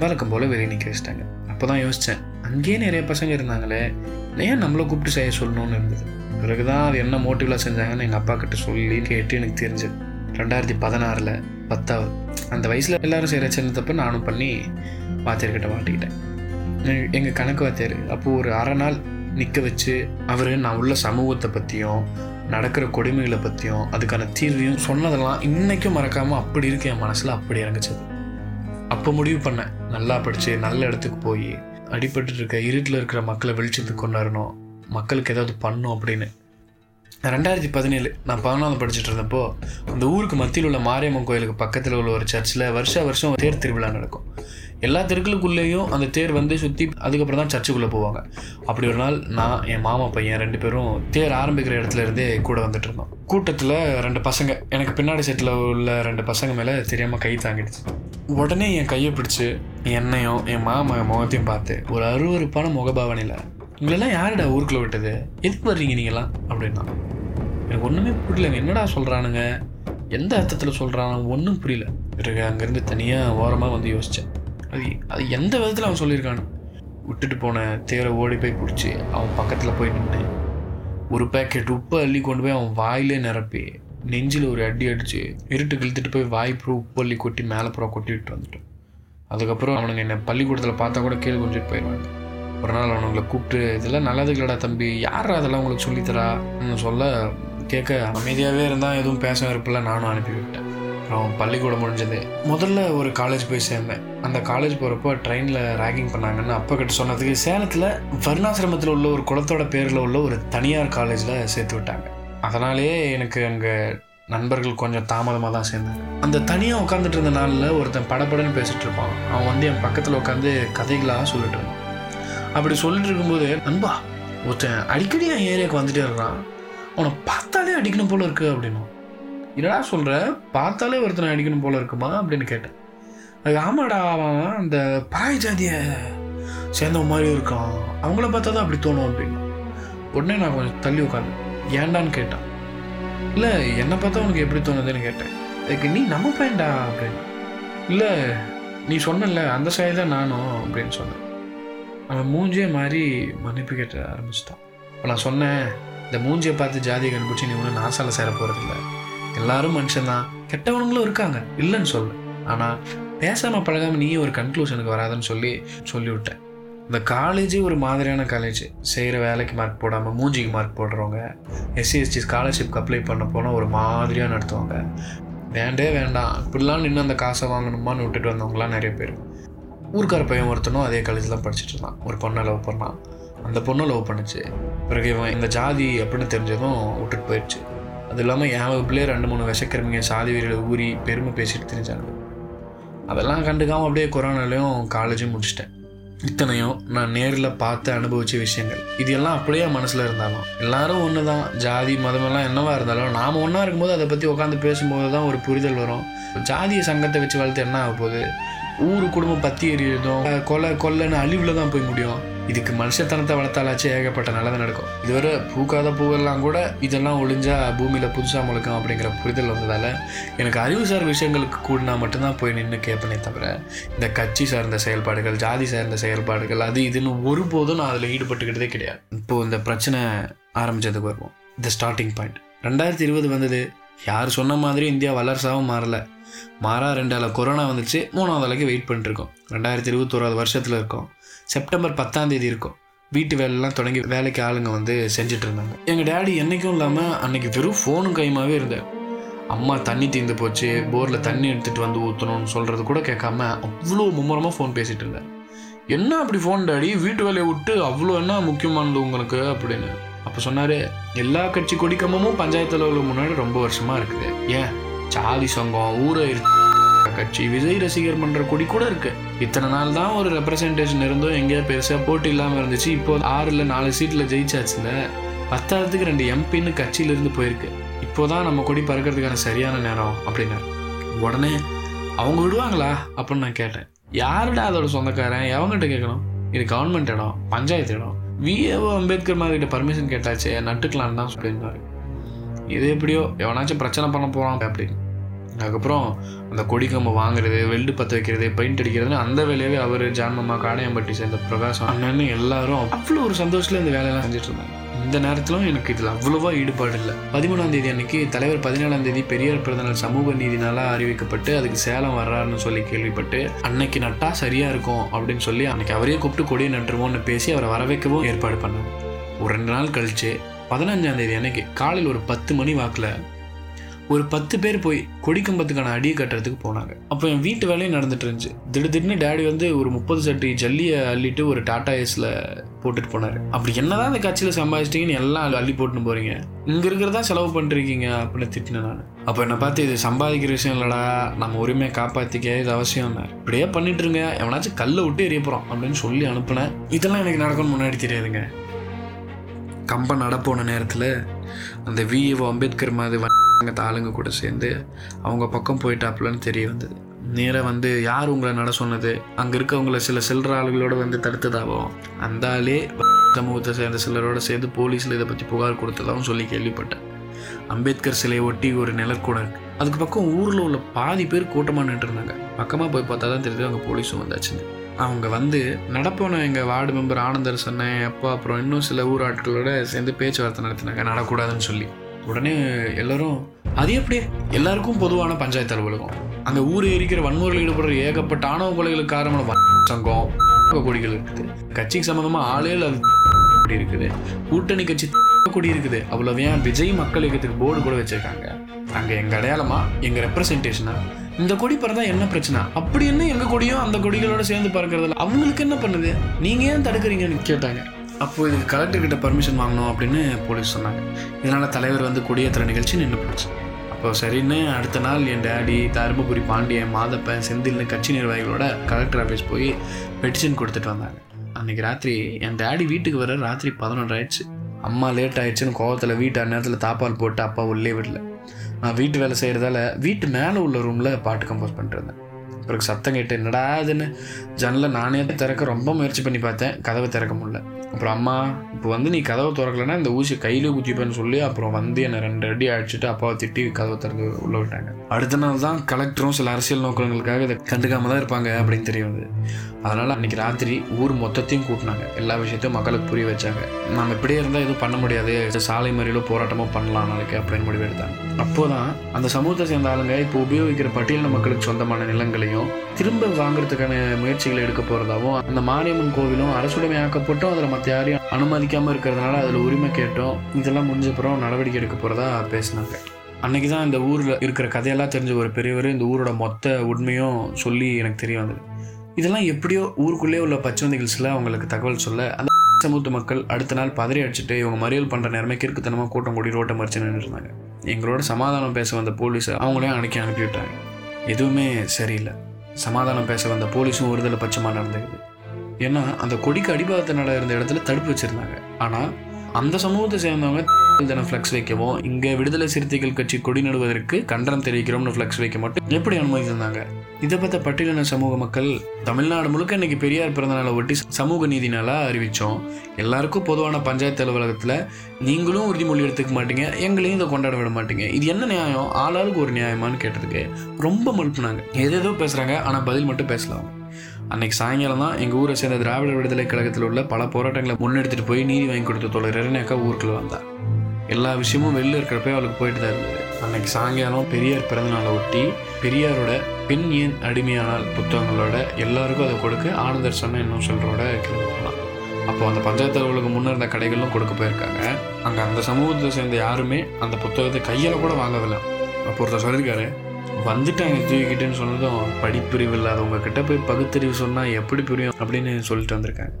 வழக்கம் போல் வெளியே நிற்க வச்சிட்டாங்க. அப்போ தான் யோசித்தேன் அங்கேயே நிறைய பசங்க இருந்தாங்களே ஏன் நம்மளை கூப்பிட்டு செய்ய சொல்லணும்னு இருந்தது? பிறகுதான் அது என்ன மோட்டிவ்லாம் செஞ்சாங்கன்னு எங்கள் அப்பா கிட்ட சொல்லி கேட்டு எனக்கு தெரிஞ்சது ரெண்டாயிரத்தி பதினாறில் பத்தாவது அந்த வயசில் எல்லாரும் செய்கிற சின்ன தப்பு நானும் பண்ணி வாத்தியர்கிட்ட மாட்டிக்கிட்டேன். எங்கள் கணக்கு வாத்தியார் அப்போது ஒரு அரை நாள் நிற்க வச்சு அவர் நான் உள்ள சமூகத்தை பற்றியும் நடக்கிற கொடுமைகளை பற்றியும் அதுக்கான தீர்வையும் சொன்னதெல்லாம் இன்றைக்கும் மறக்காமல் அப்படி இருக்கு என் மனசில் அப்படி இறங்குச்சது அப்போ முடிவு பண்ணேன் நல்லா படித்து நல்ல இடத்துக்கு போய் அடிபட்டு இருக்க இருட்டில் இருக்கிற மக்களை வெளிச்சத்துக்கு கொண்டாடணும் மக்களுக்கு ஏதாவது பண்ணும் அப்படின்னு. ரெண்டாயிரத்தி பதினேழு நான் பதினாலு படிச்சுட்டு இருந்தப்போ அந்த ஊருக்கு மத்தியில் உள்ள மாரியம்மன் கோயிலுக்கு பக்கத்தில் உள்ள ஒரு சர்ச்சில் வருஷ வருஷம் தேர் திருவிழா நடக்கும். எல்லா தெருக்களுக்குள்ளேயும் அந்த தேர் வந்து சுற்றி அதுக்கப்புறம் தான் சர்ச்சுக்குள்ளே போவாங்க. அப்படி ஒரு நாள் நான் என் மாமா பையன் ரெண்டு பேரும் தேர் ஆரம்பிக்கிற இடத்துல இருந்தே கூட வந்துட்டு இருந்தோம். கூட்டத்தில் ரெண்டு பசங்க எனக்கு பின்னாடி செட்டில் உள்ள ரெண்டு பசங்க மேலே தெரியாமல் கை தாங்கிடுச்சு. உடனே என் கையை பிடிச்சி என்னையும் என் மாமா முகத்தையும் பார்த்து ஒரு அருவருப்பான முகபாவனையில் உங்களெல்லாம் யாருடா ஊருக்குள்ளே விட்டது? எதுக்கு வர்றீங்க நீங்களாம் அப்படின்னா எனக்கு ஒன்றுமே புரியல என்னடா சொல்கிறானுங்க எந்த அர்த்தத்தில் சொல்கிறானுங்க ஒன்றும் புரியல. பிறகு அங்கேருந்து தனியாக ஓரமாக வந்து யோசித்தேன் அது அது எந்த விதத்தில் அவன் சொல்லியிருக்கானு. விட்டுட்டு போன தேரை ஓடி போய் பிடிச்சி அவன் பக்கத்தில் போய் நின்று ஒரு பேக்கெட் உப்பு அள்ளி கொண்டு போய் அவன் வாயிலே நிரப்பி நெஞ்சில் ஒரு அடி அடித்து இருட்டு கிழித்துட்டு போய் வாய் பூரா உப்பு அள்ளி கொட்டி மேலே பூரா கொட்டி விட்டு வந்துட்டோம் அதுக்கப்புறம் அவனுங்க என்னை பள்ளிக்கூடத்தில் பார்த்தா கூட கீழே கொஞ்சம் போயிடுவாங்க ஒரு நாள் அவனுங்களை கூப்பிட்டு இதெல்லாம் நல்லது இல்லடா தம்பி யார் அதெல்லாம் உங்களுக்கு சொல்லித்தரா? சொல்ல கேட்க அமைதியாகவே இருந்தால் எதுவும் பேச இருப்பில்ல நானும் அனுப்பி விட்டேன். அப்புறம் பள்ளிக்கூடம் முடிஞ்சது. முதல்ல ஒரு காலேஜ் போய் சேர்ந்தேன். அந்த காலேஜ் போகிறப்போ ட்ரெயினில் ரேகிங் பண்ணாங்கன்னு அப்போ கிட்ட சொன்னதுக்கு சேலத்தில் வர்ணாசிரமத்தில் உள்ள ஒரு குளத்தோட பேரில் உள்ள ஒரு தனியார் காலேஜில் சேர்த்து விட்டாங்க. அதனாலேயே எனக்கு அங்கே நண்பர்கள் கொஞ்சம் தாமதமாக தான் சேர்ந்தாங்க. அந்த தனியாக உட்காந்துட்டு இருந்த நாளில் ஒருத்தன் படபடன்னு பேசிகிட்டு இருப்பான். அவன் வந்து என் பக்கத்தில் உட்காந்து கதைகளாக சொல்லிட்டு இருந்தான். அப்படி சொல்லிட்டு இருக்கும்போது நண்பா ஒருத்தன் அடிக்கடி என் ஏரியாவுக்கு வந்துட்டே இருக்கிறான். அவனை பார்த்தாலே அடிக்கணும் போல இருக்கு அப்படின்னும் என்னடா சொல்கிற பார்த்தாலே ஒருத்தனை அடிக்கணும் போல இருக்குமா அப்படின்னு கேட்டேன். அது ஆமாடா அவன் அந்த பாய் ஜாதியை சேர்ந்த மாதிரியும் இருக்கான். அவங்கள பார்த்தா தான் அப்படி தோணும் அப்படின்னு. உடனே நான் கொஞ்சம் தள்ளி உட்காந்து ஏன்டான்னு கேட்டான். இல்லை என்னை பார்த்தா உனக்கு எப்படி தோணுதுன்னு கேட்டேன். அதுக்கு நீ நம்ம பையன்டா அப்படின்னு. இல்லை நீ சொன்னல அந்த சைடு தான் நானும் அப்படின்னு சொன்னேன். அவன் மூஞ்சியே மாதிரி மன்னிப்பு கேட்ட ஆரம்பிச்சிட்டான். இப்போ நான் சொன்னேன் இந்த மூஞ்சியை பார்த்து ஜாதியை கண்டுபிடிச்சி நீ ஒன்றும் நாசால சேர போகிறதில்லை எல்லாரும் மனுஷன்தான். கெட்டவனுங்களும் இருக்காங்க. இல்லைன்னு சொல்லு ஆனால் பேசாமல் பழகாமல் நீயும் ஒரு கன்க்ளூஷனுக்கு வராதுன்னு சொல்லி சொல்லிவிட்டேன். இந்த காலேஜே ஒரு மாதிரியான காலேஜ் செய்கிற வேலைக்கு மார்க் போடாமல் மூஞ்சிக்கு மார்க் போடுறவங்க எஸ்சி எஸ்டி ஸ்காலர்ஷிப்க்கு அப்ளை பண்ண போனால் ஒரு மாதிரியாக நடத்துவாங்க. வேண்டே வேண்டாம். இப்படிலாம் நின்று அந்த காசை வாங்கணுமான்னு விட்டுட்டு வந்தவங்களாம் நிறைய பேர். ஊருக்கார பையன் ஒருத்தனும் அதே காலேஜில் தான் படிச்சுட்டு இருந்தான். ஒரு பொண்ணை லவ் பண்ணான். அந்த பொண்ணை லவ் பண்ணுச்சு. பிறகு இவன் இந்த ஜாதி அப்படின்னு தெரிஞ்சதும் விட்டுட்டு போயிடுச்சு. அது இல்லாமல் என் வகுப்புலேயே ரெண்டு மூணு விஷக்கிரமிங்க சாதி வீரர்களை ஊறி பெருமை பேசிட்டு தெரிஞ்சாங்க. அதெல்லாம் கண்டுக்காமல் அப்படியே கொரோனாலையும் காலேஜும் முடிச்சிட்டேன். இத்தனையும் நான் நேரில் பார்த்து அனுபவித்த விஷயங்கள். இது எல்லாம் அப்படியே மனசில் இருந்தாலும் எல்லாரும் ஒன்று தான் ஜாதி மதமெல்லாம் என்னவா இருந்தாலும் நாம் ஒன்றா இருக்கும்போது அதை பற்றி உட்காந்து பேசும்போது தான் ஒரு புரிதல் வரும். ஜாதிய சங்கத்தை வச்சு வளர்த்து என்ன ஆக போகுது ஊர் குடும்பம் பற்றி எறியதும் கொலை கொல்லைன்னு அழிவில் தான் போய் முடியும். இதுக்கு மனுஷத்தனத்தை வளர்த்தாலாச்சும் ஏகப்பட்ட நல்லது நடக்கும். இதுவரை பூக்காத பூவெல்லாம் கூட இதெல்லாம் ஒளிஞ்சா பூமியில் புதுசாக முழுக்கும் அப்படிங்கிற புரிதல் வந்ததால் எனக்கு அறிவுசார் விஷயங்களுக்கு கூடினா மட்டும்தான் போய் நின்று கேட்பனே தவிர இந்த கட்சி சார்ந்த செயல்பாடுகள் ஜாதி சார்ந்த செயல்பாடுகள் அது இதுன்னு ஒருபோதும் நான் அதில் ஈடுபட்டுக்கிட்டதே கிடையாது. இப்போது இந்த பிரச்சனை ஆரம்பிச்சதுக்கு வருவோம். இந்த ஸ்டார்டிங் பாயிண்ட் ரெண்டாயிரத்தி இருபது வந்தது. யார் சொன்ன மாதிரி இந்தியா வல்லரசாகவும் மாறலை. மாறா ரெண்டால கொரோனா வந்துச்சு. மூணாவது அலைக்கு வெயிட் பண்ணிட்டுருக்கோம் ரெண்டாயிரத்தி இருபத்தோராது வருஷத்தில் இருக்கோம். செப்டம்பர் பத்தாம் தேதி இருக்கும். வீட்டு வேலைலாம் தொடங்கி வேலைக்கு ஆளுங்க வந்து செஞ்சுட்டு இருந்தாங்க. எங்கள் டேடி என்றைக்கும் இல்லாமல் அன்னைக்கு வெறும் ஃபோனும் கையுமாவே இருந்தார். அம்மா தண்ணி தீர்ந்து போச்சு போரில் தண்ணி எடுத்துகிட்டு வந்து ஊற்றணும்னு சொல்கிறது கூட கேட்காம அவ்வளோ மும்முரமாக ஃபோன் பேசிகிட்டு இருந்தார். என்ன அப்படி ஃபோன் டாடி? வீட்டு வேலையை விட்டு அவ்வளோ என்ன முக்கியமானது உங்களுக்கு? அப்படின்னு. அப்போ சொன்னார் எல்லா கட்சி கொடிக்கம்பமும் பஞ்சாயத்து அளவில் முன்னாடி ரொம்ப வருஷமாக இருக்குது. ஏன்? சாதி சங்கம் ஊரை கட்சி விஜய் ரசிகர் மன்ற கொடி கூட இருக்கு. இத்தனை நாள் தான் ஒரு ரெப்ரசன்டேஷன் இருந்தோம். எங்கேயா பெருசா போட்டி இல்லாம இருந்துச்சு. இப்போ ஆறுல நாலு சீட்ல ஜெயிச்சாச்சுல. பத்தாயிரத்துக்கு ரெண்டு எம்பின்னு கட்சியில இருந்து போயிருக்கு. இப்போதான் நம்ம கொடி பறக்கிறதுக்கான சரியான நேரம் அப்படின்னாரு உடனே அவங்க விடுவாங்களா? அப்படின்னு நான் கேட்டேன். யாருடா அதோட சொந்தக்காரன்? எவங்கிட்ட கேட்கணும்? இது கவர்மெண்ட் இடம் பஞ்சாயத்து இடம். விஏஓ அம்பேத்கர் மாதிரி பர்மிஷன் கேட்டாச்சு நட்டுக்கலான்னு தான் சொல்லியிருந்தாரு இது எப்படியோ எவனாச்சும் பிரச்சனை பண்ண போகிறான் அப்படின்னு. அதுக்கப்புறம் அந்த கொடி வாங்குறது வெல்டு பற்ற வைக்கிறது பெயிண்ட் அடிக்கிறதுன்னு அந்த வேலையவே அவர் ஜான்மம்மா காடையம்பட்டி சேர்ந்த பிரகாசம் அண்ணன்னு எல்லாரும் அவ்வளோ ஒரு சந்தோஷத்தில் இந்த வேலையெல்லாம் செஞ்சுட்டு இருந்தாங்க இந்த நேரத்திலும் எனக்கு இதில் அவ்வளோவா ஈடுபாடு இல்லை. பதிமூணாம் தேதி அன்னைக்கு தலைவர் பதினேழாம் தேதி பெரியார் பிறந்தநாள் சமூக நீதினால அறிவிக்கப்பட்டு அதுக்கு சேலம் வர்றாருன்னு சொல்லி கேள்விப்பட்டு அன்னைக்கு நட்டா சரியா இருக்கும் அப்படின்னு சொல்லி அன்னைக்கு அவரே கூப்பிட்டு கொடியை நட்டுருவோம்னு பேசி அவரை வரவைக்கவும் ஏற்பாடு பண்ணாங்க ஒரு ரெண்டு நாள் கழிச்சு பதினஞ்சாம் தேதி அன்னைக்கு காலையில் ஒரு பத்து மணி வாக்கில் ஒரு பத்து பேர் போய் கொடிக்கம்பத்துக்கான அடியை கட்டுறதுக்கு போனாங்க. அப்போ என் வீட்டு வேலையும் நடந்துட்டு இருந்துச்சு. திடீர்னு டேடி வந்து ஒரு முப்பது சட்டி ஜல்லியை அள்ளிட்டு ஒரு டாடா ஏஸில் போட்டுட்டு போனார். அப்படி என்னதான் அந்த கட்சியில் சம்பாதிச்சிட்டீங்கன்னு எல்லாம் அள்ளி போட்டுன்னு போறீங்க. இங்கே இருக்கிறதா செலவு பண்ணிருக்கீங்க அப்படின்னு திட்டினேன் நான். அப்போ என்னை பார்த்து இது சம்பாதிக்கிற விஷயம் இல்லடா. நம்ம உரிமையை காப்பாற்றிக்க இது அவசியம் இப்படியே பண்ணிட்டு இருங்க. எவனாச்சும் கல்லை விட்டு எரிய போகிறோம் அப்படின்னு சொல்லி அனுப்புனேன். இதெல்லாம் எனக்கு நடக்கணும்னு முன்னாடி தெரியாதுங்க. கம்ப நடப்போன நேரத்தில் அந்த விஏஓ அம்பேத்கர் மாதிரி அங்கே ஆளுங்க கூட சேர்ந்து அவங்க பக்கம் போயிட்டாப்புலன்னு தெரிய வந்தது. நேராக வந்து யார் உங்களை நட சொன்னது? அங்கே இருக்கவங்கள சில சில்லற ஆளுகளோடு வந்து தடுத்ததாகவும் அந்த ஆளே சமூகத்தை சேர்ந்த சிலரோட சேர்ந்து போலீஸில் இதை பற்றி புகார் கொடுத்ததாகவும் சொல்லி கேள்விப்பட்டேன். அம்பேத்கர் சிலையை ஒட்டி ஒரு நிலக்கூடம் இருக்குது அதுக்கு பக்கம் ஊரில் உள்ள பாதி பேர் கூட்டமாக நின்றுருந்தாங்க பக்கமாக போய் பார்த்தா தான் தெரியுது அங்கே போலீஸும் வந்தாச்சுன்னு. அவங்க வந்து நடப்போன எங்கள் வார்டு மெம்பர் ஆனந்தர் சொன்னேன். அப்பா அப்புறம் இன்னும் சில ஊர் ஆட்களோட சேர்ந்து பேச்சுவார்த்தை நடத்தினாங்க. நடக்கூடாதுன்னு சொல்லி. உடனே எல்லோரும் அது எப்படி? எல்லாருக்கும் பொதுவான பஞ்சாயத்து அலுவலகம். அங்கே ஊர் எரிக்கிற வன்முறையில் ஈடுபடுற ஏகப்பட்ட ஆணவ கொலைகளுக்கு காரணமான சங்கம் கொடிகள் இருக்குது. கட்சிக்கு சம்மந்தமாக ஆளே அது கொடி இருக்குது. கூட்டணி கட்சி கொடி இருக்குது. அவ்வளோ ஏன் விஜய் மக்கள் இயக்கத்துக்கு போர்டு கூட வச்சுருக்காங்க? அங்கே எங்கள் அடையாளமாக எங்கள் ரெப்ரசன்டேஷனாக இந்த கொடி பறந்தா என்ன பிரச்சனை? அப்படி என்ன எங்க கொடியும் அந்த கொடிகளோட சேர்ந்து பறக்கிறதுல அவங்களுக்கு என்ன பண்ணுது? நீங்க ஏன் தடுக்கிறீங்கன்னு கேட்டாங்க. அப்போ இதுக்கு கலெக்டர் கிட்ட பர்மிஷன் வாங்கணும் அப்படின்னு போலீஸ் சொன்னாங்க. இதனால தலைவர் வந்து கொடியேற்றுற நிகழ்ச்சி நின்று போச்சு. அப்போ சரின்னு அடுத்த நாள் என் டேடி தருமபுரி பாண்டியன் மாதப்பன் செந்தில்னு கட்சி நிர்வாகிகளோட கலெக்டர் ஆஃபீஸ் போய் பெட்டிஷன் கொடுத்துட்டு வந்தாங்க. அன்னைக்கு ராத்திரி என் டேடி வீட்டுக்கு வர ராத்திரி பதினொன்று ஆயிடுச்சு அம்மா லேட் ஆயிடுச்சுன்னு கோவத்தில் வீட்டு அந்நேரத்தில் தாப்பால் போட்டு அப்பா உள்ளே விடல. நான் வீட்டு வேலை செய்கிறதால வீட்டு மேலே உள்ள ரூமில் பாட்டு கம்போஸ் பண்ணுறேன் பிறகு சத்தம் கேட்டு என்னடா அதுன்னு ஜன்னலை நானே திறக்க ரொம்ப முயற்சி பண்ணி பார்த்தேன். கதவை திறக்க முடியல. அப்புறம் அம்மா இப்போ வந்து நீ கதவை திறக்கலன்னா இந்த ஊசி கையிலே குத்திப்பேன்னு சொல்லி அப்புறம் வந்து என்னை ரெண்டு அடி அடிச்சுட்டு அப்பாவை திட்டி கதவை திறந்து உள்ள விட்டாங்க. அடுத்த நாள் தான் கலெக்டரும் சில அரசியல் நோக்கங்களுக்காக இதை கண்டுக்காம தான் இருப்பாங்க அப்படின்னு தெரிய வந்தது. அதனால் அன்றைக்கி ராத்திரி ஊர் மொத்தத்தையும் கூட்டினாங்க. எல்லா விஷயத்தையும் மக்களுக்கு புரிய வச்சாங்க. நம்ம இப்படியே இருந்தால் எதுவும் பண்ண முடியாது. சாலை மறியலோ போராட்டமோ பண்ணலாம் நாளைக்கு அப்படின்னு முடிவு எடுத்தாங்க. அப்போ தான் அந்த சமூகத்தை சேர்ந்த ஆளுங்க இப்போ உபயோகிக்கிற பட்டியலின மக்களுக்கு சொந்தமான நிலங்களையும் திரும்ப வாங்குறதுக்கான முயற்சிகளை எடுக்க போகிறதாவும் அந்த மாரியம்மன் கோவிலும் அரசுடைமையாக்கப்பட்டும் அதில் மற்ற யாரையும் அனுமதிக்காமல் இருக்கிறதுனால அதில் உரிமை கேட்டோம். இதெல்லாம் முடிஞ்சப்புறம் நடவடிக்கை எடுக்க போகிறதா பேசினாங்க. அன்றைக்கி தான் இந்த ஊரில் இருக்கிற கதையெல்லாம் தெரிஞ்ச ஒரு பெரியவர் இந்த ஊரோட மொத்த உண்மையும் சொல்லி எனக்கு தெரிய வந்தது. இதெல்லாம் எப்படியோ ஊருக்குள்ளே உள்ள பச்சை சில அவங்களுக்கு தகவல் சொல்ல அந்த சமூக மக்கள் அடுத்த நாள் பதறி அடிச்சுட்டு இவங்க மறியல் பண்ணுற நேரமே கிறுக்குத்தனமாக கூட்டம் கூடி ரோட்டை மறிச்சு நின்றுருந்தாங்க இருந்தாங்க. எங்களோட சமாதானம் பேச வந்த போலீஸ் அவங்களையும் அன்னைக்கு அனுப்பிவிட்டாங்க. எதுவுமே சரியில்லை. சமாதானம் பேச வந்த போலீஸும் ஒருதலை பட்சமாக நடந்துக்குது. ஏன்னா அந்த கொடிக்கு அடிபாகத்தை இருந்த இடத்துல தடுப்பு வச்சிருந்தாங்க. ஆனால் அந்த சமூகத்தை சேர்ந்தவங்க தினம் ஃப்ளெக்ஸ் வைக்கவும் இங்கே விடுதலை சிறுத்தைகள் கட்சி கொடி நடுவதற்கு கண்டனம் தெரிவிக்கிறோம்னு ஃப்ளக்ஸ் வைக்க மட்டும் எப்படி அனுமதி தந்தாங்க இதை பற்ற பட்டியலின சமூக மக்கள் தமிழ்நாடு முழுக்க இன்னைக்கு பெரியார் பிறந்தநாளை ஒட்டி சமூக நீதி நாளாக அறிவித்தோம் எல்லாருக்கும் பொதுவான பஞ்சாயத்து அலுவலகத்தில் நீங்களும் உறுதிமொழி எடுத்துக்க மாட்டீங்க எங்களையும் இதை கொண்டாட விட மாட்டீங்க. இது என்ன நியாயம்? ஆளாளுக்கு ஒரு நியாயமான்னு கேட்டதுக்கு ரொம்ப மழுப்புனாங்க எதோ பேசுகிறாங்க ஆனால் பதில் மட்டும் பேசலாம். அன்னைக்கு சாயங்காலம் தான் எங்கள் ஊரை சேர்ந்த திராவிட விடுதலை கழகத்தில் உள்ள பல போராட்டங்களை முன்னெடுத்துட்டு போய் நீதி வாங்கி கொடுத்த தோழர் இரணியாக்கா ஊருக்குள்ள வந்தா எல்லா விஷயமும் வெளில இருக்கிறப்ப அவளுக்கு போயிட்டு தான் இருந்தது. அன்னைக்கு சாயங்காலம் பெரியார் பிறந்தநாளை ஒட்டி பெரியாரோட பெண் ஏன் அடிமையானால் புத்தகங்களோட எல்லாருக்கும் அதை கொடுக்க ஆனந்தர் சொன்ன இன்னும் சொல்கிறோட கிளம்பி போகலாம். அப்போ அந்த பஞ்சாயத்து அலுவலகம் முன்னே இருந்த கடைகளும் கொடுக்க போயிருக்காங்க. அங்கே அந்த சமூகத்தை சேர்ந்த யாருமே அந்த புத்தகத்தை கையில் கூட வாங்கவில்லை. அப்போ ஒருத்தர் சொல்லியிருக்காரு வந்துட்டாங்க தூக்கிக்கிட்டுன்னு சொன்னதும் படிப்பறிவு இல்லாதவங்க கிட்ட போய் பகுத்தறிவு சொன்னால் எப்படி புரியும் அப்படின்னு சொல்லிட்டு வந்திருக்காங்க.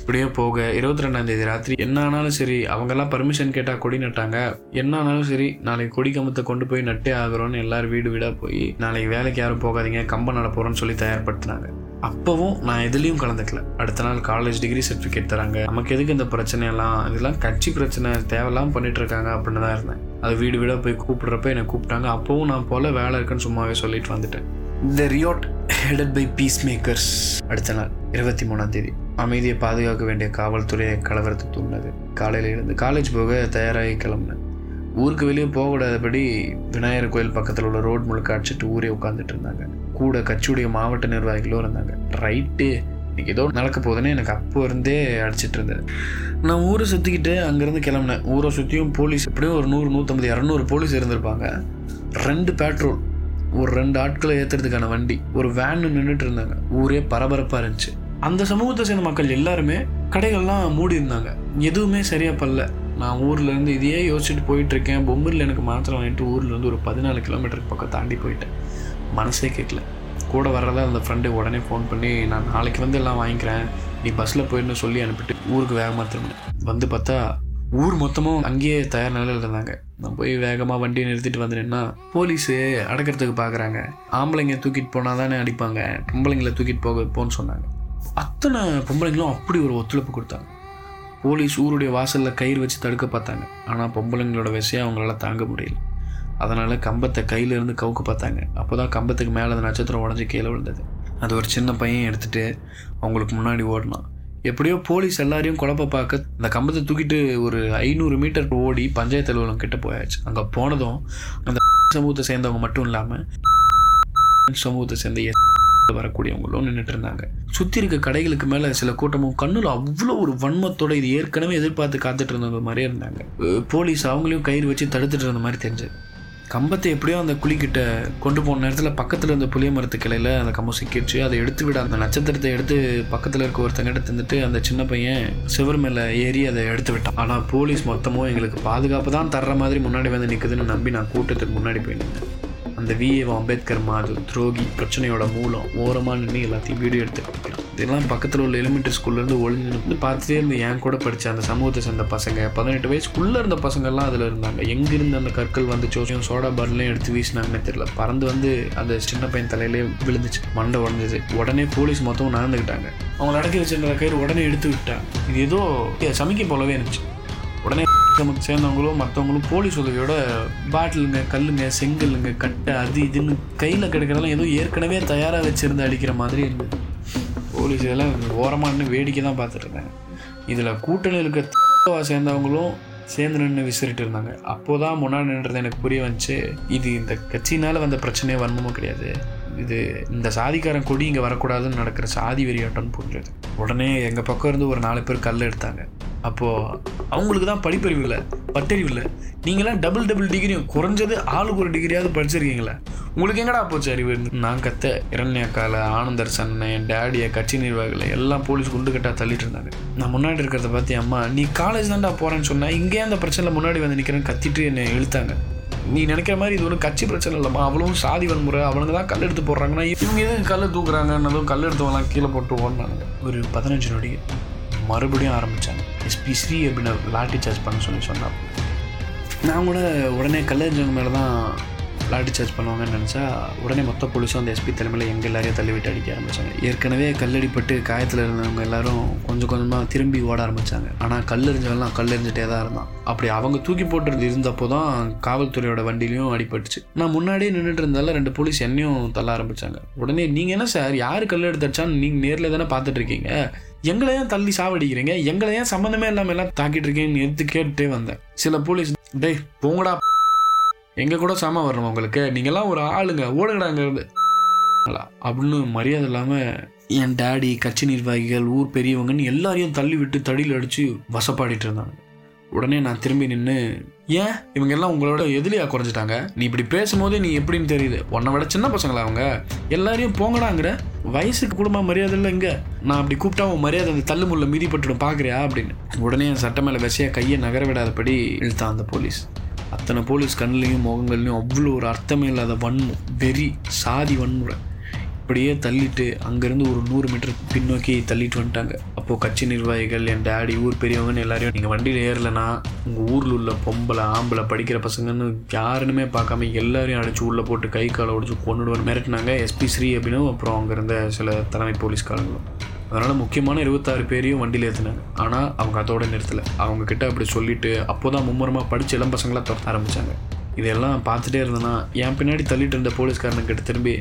இப்படியே போக இருபத்தி ரெண்டாம் தேதி ராத்திரி. என்ன ஆனாலும் சரி அவங்கெல்லாம் பர்மிஷன் கேட்டால் கொடி நட்டாங்க. என்ன ஆனாலும் சரி நாளைக்கு கொடி கம்பத்தை கொண்டு போய் நட்டே ஆகிறோன்னு எல்லாரும் வீடு வீடாக போய் நாளைக்கு வேலைக்கு யாரும் போகாதீங்க கம்பம் நட போகிறோன்னு சொல்லி தயார்படுத்தினாங்க. அப்போவும் நான் எதுலேயும் கலந்துக்கல. அடுத்த நாள் காலேஜ் டிகிரி சர்டிஃபிகேட் தராங்க. நமக்கு எதுக்கு இந்த பிரச்சனையெல்லாம்? இதெல்லாம் கட்சி பிரச்சனை. தேவையெல்லாம் பண்ணிட்டு இருக்காங்க அப்படின்னு தான் இருந்தேன். அது வீடு வீடாக போய் கூப்பிடுறப்ப என்னை கூப்பிட்டாங்க. அப்போவும் நான் போல வேலை இருக்குன்னு சும்மாவே சொல்லிட்டு வந்துட்டேன். The riot headed by peacemakers அடுத்த நாள் இருபத்தி மூணாம் தேதி அமைதியை பாதுகாக்க வேண்டிய காவல்துறையை கலவரத்தை தூண்டினது. காலையில் இருந்து காலேஜ் போக தயாராகி கிளம்புனேன். ஊருக்கு வெளியே போகக்கூடாதபடி விநாயகர் கோயில் பக்கத்தில் உள்ள ரோட் முழுக்க அடிச்சிட்டு ஊரே உட்காந்துட்டு இருந்தாங்க. கூட கட்சியுடைய மாவட்ட நிர்வாகிகளும் இருந்தாங்க. ரைட்டு. இன்னைக்கு ஏதோ நடக்க போகுதுன்னு எனக்கு அப்போ இருந்தே அடிச்சிட்டு இருந்தது. நான் ஊரை சுற்றிக்கிட்டு அங்கேருந்து கிளம்புனேன். ஊரை சுற்றியும் போலீஸ் எப்படியும் ஒரு நூறு நூற்றம்பது இரநூறு போலீஸ் இருந்திருப்பாங்க. ரெண்டு பேட்ரோல் ஒரு ரெண்டு ஆட்களை ஏற்றுறதுக்கான வண்டி ஒரு வேன் நின்றுட்டு இருந்தாங்க. ஊரே பரபரப்பாக இருந்துச்சு. அந்த சமூகத்தை சேர்ந்த மக்கள் எல்லாருமே கடைகள்லாம் மூடி இருந்தாங்க. எதுவுமே சரியாக பல்ல நான் ஊர்லேருந்து இதையே யோசிச்சுட்டு போயிட்டு இருக்கேன். எனக்கு மாத்திரம் வாங்கிட்டு ஊர்லேருந்து ஒரு பதினாலு கிலோமீட்டருக்கு பக்கம் தாண்டி போயிட்டேன். மனசே கேட்கல. கூட வர்றத அந்த ஃப்ரெண்டு உடனே ஃபோன் பண்ணி நான் நாளைக்கு வந்து எல்லாம் வாங்கிக்கிறேன். நீ பஸ்ஸில் போயிடணும் சொல்லி அனுப்பிட்டு ஊருக்கு வேகமாக திரும்பினேன் வந்து பார்த்தா ஊர் மொத்தமும் அங்கேயே தயார் நிலையில் இருந்தாங்க. நான் போய் வேகமாக வண்டியை நிறுத்திட்டு வந்து போலீஸு அடக்கிறதுக்கு பார்க்குறாங்க ஆம்பளைங்க தூக்கிட்டு போனால் தானே அடிப்பாங்க. பொம்பளைங்களை தூக்கிட்டு போக போன்னு சொன்னாங்க. அத்தனை பொம்பளைங்களும் அப்படி ஒரு ஒத்துழைப்பு கொடுத்தாங்க. போலீஸ் ஊருடைய வாசலில் கயிறு வச்சு தடுக்க பார்த்தாங்க. ஆனால் பொம்பளைங்களோட விஷயம் அவங்களால தாங்க முடியல. அதனால் கம்பத்தை கையிலேருந்து கவுக்கு பார்த்தாங்க. அப்போ தான் கம்பத்துக்கு மேலே அந்த நட்சத்திரம் உடஞ்சி கீழே விழுந்தது. அது ஒரு சின்ன பையன் எடுத்துகிட்டு அவங்களுக்கு முன்னாடி ஓடினான். எப்படியோ போலீஸ் எல்லாரையும் குழப்ப பார்க்க அந்த கம்பத்தை தூக்கிட்டு ஒரு ஐநூறு மீட்டர் ஓடி பஞ்சாயத்து அலுவலகம் கிட்ட போயாச்சு. அங்கே போனதும் அந்த சமூகத்தை சேர்ந்தவங்க மட்டும் இல்லாமல் சமூகத்தை சேர்ந்த வரக்கூடியவங்களும் நின்றுட்டு இருந்தாங்க. சுற்றி இருக்க கடைகளுக்கு மேலே சில கூட்டமும் கண்ணில் அவ்வளோ ஒரு வன்மத்தோட இது ஏற்கனவே எதிர்பார்த்து காத்துட்டு இருந்தவங்க மாதிரியே இருந்தாங்க. போலீஸ் அவங்களையும் கயிறு வச்சு தடுத்துட்டு இருந்த மாதிரி தெரிஞ்சது. கம்பத்தை எப்படியோ அந்த குழிக்கிட்ட கொண்டு போன நேரத்தில் பக்கத்தில் இருந்த புளிய மரத்து கிளையில் அந்த கம்பம் சிக்கிடுச்சு. அதை எடுத்து விட அந்த நட்சத்திரத்தை எடுத்து பக்கத்தில் இருக்க ஒருத்தங்கிட்ட தந்துட்டு அந்த சின்ன பையன் சிவர் மேலே ஏறி அதை எடுத்து விட்டான். ஆனால் போலீஸ் மொத்தமும் எங்களுக்கு பாதுகாப்பு தான் தர்ற மாதிரி முன்னாடி வந்து நிற்குதுன்னு நம்பி நான் கூட்டத்துக்கு முன்னாடி போயிருந்தேன். அந்த விஏஓ அம்பேத்கர் மாது துரோகி பிரச்சனையோட மூலம் ஓரமாக நின்று எல்லாத்தையும் வீடியோ எடுத்து காமிக்கிறான் இதெல்லாம் பக்கத்தில் உள்ள எலிமெண்ட்ரி ஸ்கூல்லேருந்து ஒளிஞ்சு நின்று பார்த்துட்டே இருந்து என் கூட படித்த அந்த சமூகத்தை சேர்ந்த பசங்க பதினெட்டு வயசுக்குள்ளே இருந்த பசங்கள்லாம் அதில் இருந்தாங்க. எங்கிருந்து அந்த கற்கள் வந்துச்சோ சோடா பார்லையும் எடுத்து வீசினாங்கன்னு தெரியல. பறந்து வந்து அந்த சின்ன பையன் தலையிலே விழுந்துச்சு. மண்டை உடஞ்சது. உடனே போலீஸ் மொத்தம் நடந்துக்கிட்டாங்க. அவங்கள அடக்கி வச்சிருந்த கயிறு உடனே எடுத்து விட்டாங்க. இது ஏதோ சமைக்க போலவே இருந்துச்சு. உடனே நமக்கு சேர்ந்தவங்களும் மற்றவங்களும் போலீஸ் உதவியோட பாட்டிலுங்க கல்லுங்க செங்கல்லுங்க கட்டை அது இதுன்னு கையில் கிடைக்கிறதெல்லாம் ஏதோ ஏற்கனவே தயாராக வச்சுருந்து அடிக்கிற மாதிரி இருந்தது போலீஸ் இதெல்லாம் ஓரமாக நின்று வேடிக்கை தான் பார்த்துட்ருந்தாங்க இதில் கூட்டணியில் இருக்க சேர்ந்தவங்களும் சேர்ந்து நின்று விசிறிட்டு இருந்தாங்க. அப்போ தான் முன்னாடி நின்றது எனக்கு புரிய வந்துச்சு. இது இந்த கட்சினால் வந்த பிரச்சனையே வன்மமும் கிடையாது. இது இந்த சாதிக்காரன் கொடி இங்கே வரக்கூடாதுன்னு நடக்கிற சாதி வெறியாட்டம்னு புரிஞ்சது. உடனே எங்கள் பக்கம் இருந்து ஒரு நாலு பேர் கல் எடுத்தாங்க. அப்போது அவங்களுக்கு தான் படிப்பறிவு இல்லை பட்டறிவு இல்லை. நீங்களாம் டபுள் டபுள் டிகிரியும் குறைஞ்சது ஆளுக்கு ஒரு டிகிரியாவது படிச்சிருக்கீங்களே? உங்களுக்கு எங்கடா போச்சு அறிவு நான் கத்த இரண்யாக்கால ஆனந்தர் சன்னை என் டேடியை கட்சி நிர்வாகிகளை எல்லாம் போலீஸ் குண்டு கட்டா தள்ளிட்டு இருந்தாங்க. நான் முன்னாடி இருக்கிறத பார்த்து அம்மா நீ காலேஜ் தான்டா போகிறேன்னு சொன்னேன் இங்கேயே அந்த பிரச்சனையில் முன்னாடி வந்து நிற்கிறேன்னு கத்திட்டு என்னை இழுத்தாங்க. நீ நினைக்கிற மாதிரி இது ஒன்றும் கட்சி பிரச்சனை இல்லைம்மா. அவ்வளவும் சாதி வன்முறை அவனுங்க தான் கல் எடுத்து போடுறாங்கன்னா இவங்க எதுவும் கல் தூக்குறாங்கன்னதும் கல் எடுத்தவங்களாம் கீழே போட்டு ஓடினாங்க ஒரு பதினஞ்சு நொடி மறுபடியும் ஆரம்பித்தாங்க எஸ்பி ஸ்ரீ அப்படின்னு லாட்டி சார்ஜ் பண்ண சொல்லி சொன்னான் நான் கூட உடனே கல்லறிஞ்சவங்க மேலே தான் லாட்டி சார்ஜ் பண்ணுவாங்கன்னு நினச்சா உடனே மொத்த போலீஸும் அந்த எஸ்பி தலைமையில் எங்கள் எல்லாரையும் தள்ளிவிட்டு அடிக்க ஆரம்பித்தாங்க ஏற்கனவே கல்லடிப்பட்டு காயத்தில் இருந்தவங்க எல்லாரும் கொஞ்சம் கொஞ்சமாக திரும்பி ஓட ஆரம்பித்தாங்க ஆனால் கல்லெறிஞ்சவெல்லாம் கல்லெறிஞ்சிட்டே தான் இருந்தான். அப்படி அவங்க தூக்கி போட்டுறது இருந்தப்போ தான் காவல்துறையோட வண்டிலையும் அடிபட்டுச்சு. நான் முன்னாடியே நின்றுட்டு இருந்தால ரெண்டு போலீஸ் என்னையும் தள்ள ஆரம்பித்தாங்க உடனே நீங்கள் என்ன சார்? யார் கல் எடுத்து அடிச்சான்னு நீங்கள் நேரில் தானே பார்த்துட்டு இருக்கீங்க? எங்களை ஏன் தள்ளி சாவடிக்கிறீங்க? எங்களை ஏன் சம்மந்தமே இல்லாமல் எல்லாம் தாக்கிட்டு இருக்கீங்கன்னு எடுத்து கேட்டுட்டே வந்தேன். சில போலீஸ் டேய் போங்கடா. எங்க கூட சாம வரணும் உங்களுக்கு. நீங்கெல்லாம் ஒரு ஆளுங்க. ஓடுங்கடாங்கிறது அப்படின்னு மரியாதை இல்லாமல் என் டேடி கட்சி நிர்வாகிகள் ஊர் பெரியவங்கன்னு எல்லாரையும் தள்ளி விட்டு தடியில் அடித்து வசப்பாடிட்டு இருந்தாங்க. உடனே நான் திரும்பி நின்று ஏன்? இவங்க எல்லாம் உங்களோட எதிலியா குறைஞ்சிட்டாங்க? நீ இப்படி பேசும்போதே நீ எப்படின்னு தெரியுது. உன்னை விட சின்ன பசங்களா அவங்க? எல்லாரையும் போங்கடாங்கிற. வயசுக்கு குடும்ப மரியாதை இல்லை இங்கே. நான் அப்படி கூப்பிட்டா உன் மரியாதை அந்த தள்ளு மீதிப்பட்டுடும் பார்க்குறியா அப்படின்னு. உடனே என் சட்ட மேலே வசையா கையை நகர விடாதபடி இழுத்தான் அந்த போலீஸ். அத்தனை போலீஸ் கண்ணிலையும் முகங்கள்லையும் அவ்வளோ ஒரு அர்த்தமே இல்லாத வன்மம். வெறி சாதி வன்முறை. அப்படியே தள்ளிட்டு அங்கேருந்து ஒரு நூறு மீட்டர் பின்னோக்கி தள்ளிட்டு வந்துட்டாங்க. அப்போது கட்சி நிர்வாகிகள் என் டேடி ஊர் பெரியவங்கன்னு எல்லாரையும் நீங்கள் வண்டியில் ஏறலைன்னா உங்கள் ஊரில் உள்ள பொம்பளை ஆம்பளை படிக்கிற பசங்கன்னு யாருன்னுமே பார்க்காம எல்லாரையும் அடிச்சு உள்ளே போட்டு கை காலை ஒடிச்சு கொண்டுடுவார் மிரட்டினாங்க. எஸ்பி ஸ்ரீ அப்படின்னு அப்புறம் அங்கே இருந்த சில தலைமை போலீஸ்காரங்களும். அதனால் முக்கியமான இருபத்தாறு பேரையும் வண்டியில் ஏற்றினாங்க ஆனால் அவங்க அதோட நிறுத்தலை. அவங்கக்கிட்ட அப்படி சொல்லிட்டு அப்போ தான் மும்முரமாக படித்து இளம் பசங்களாக துரத்த ஆரம்பித்தாங்க இதெல்லாம் பார்த்துட்டே இருந்தேன்னா என் பின்னாடி தள்ளிட்டு இருந்த போலீஸ்காரனுக்கிட்ட திரும்பி